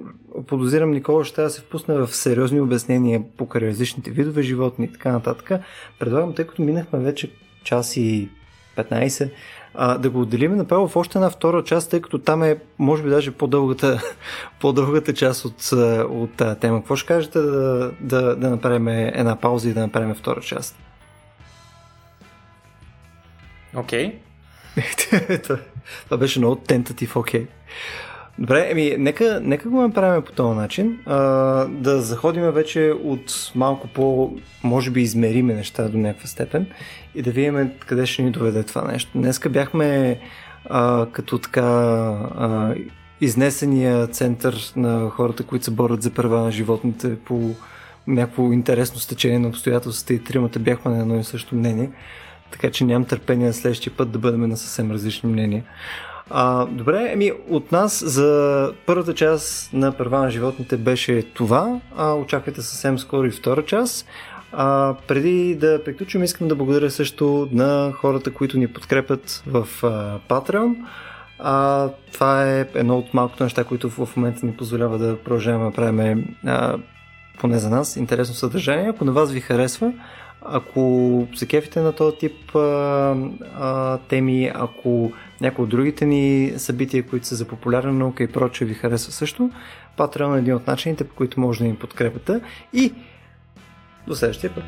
подозирам Никола ще да се впусне в сериозни обяснения по различните видове животни и така нататък. Предлагам, тъй като минахме вече час и 15, а, да го отделим направо в още една втора част, тъй като там е, може би, даже по-дългата, по-дългата част от, от тази тема. Какво ще кажете да, да, да направим една пауза и да направим втора част? Окей. Okay. Това беше много тентатив окей. Okay. Добре, еми, нека, нека го направим по този начин. А, да заходим вече от малко по, може би, измериме неща до някаква степен и да видим къде ще ни доведе това нещо. Днеска бяхме а, като така а, изнесения център на хората, които се борят за права на животните по някакво интересно стечение на обстоятелствата и тримата бяхме на едно и също мнение. Така че нямам търпение на следващия път да бъдем на съвсем различни мнения. А, добре, еми от нас за първата част на права на животните беше това. А, очаквайте съвсем скоро и втора част. А, преди да приключим, искам да благодаря също на хората, които ни подкрепят в а, Patreon. А, това е едно от малкото неща, които в момента ни позволява да продължаваме да правим поне за нас интересно съдържание. Ако на вас ви харесва, ако се кефите на този тип а, а, теми, ако някои от другите ни събития, които са за популярна наука и прочее ви харесва също, Patreon е един от начините, по които може да ни подкрепите и до следващия път.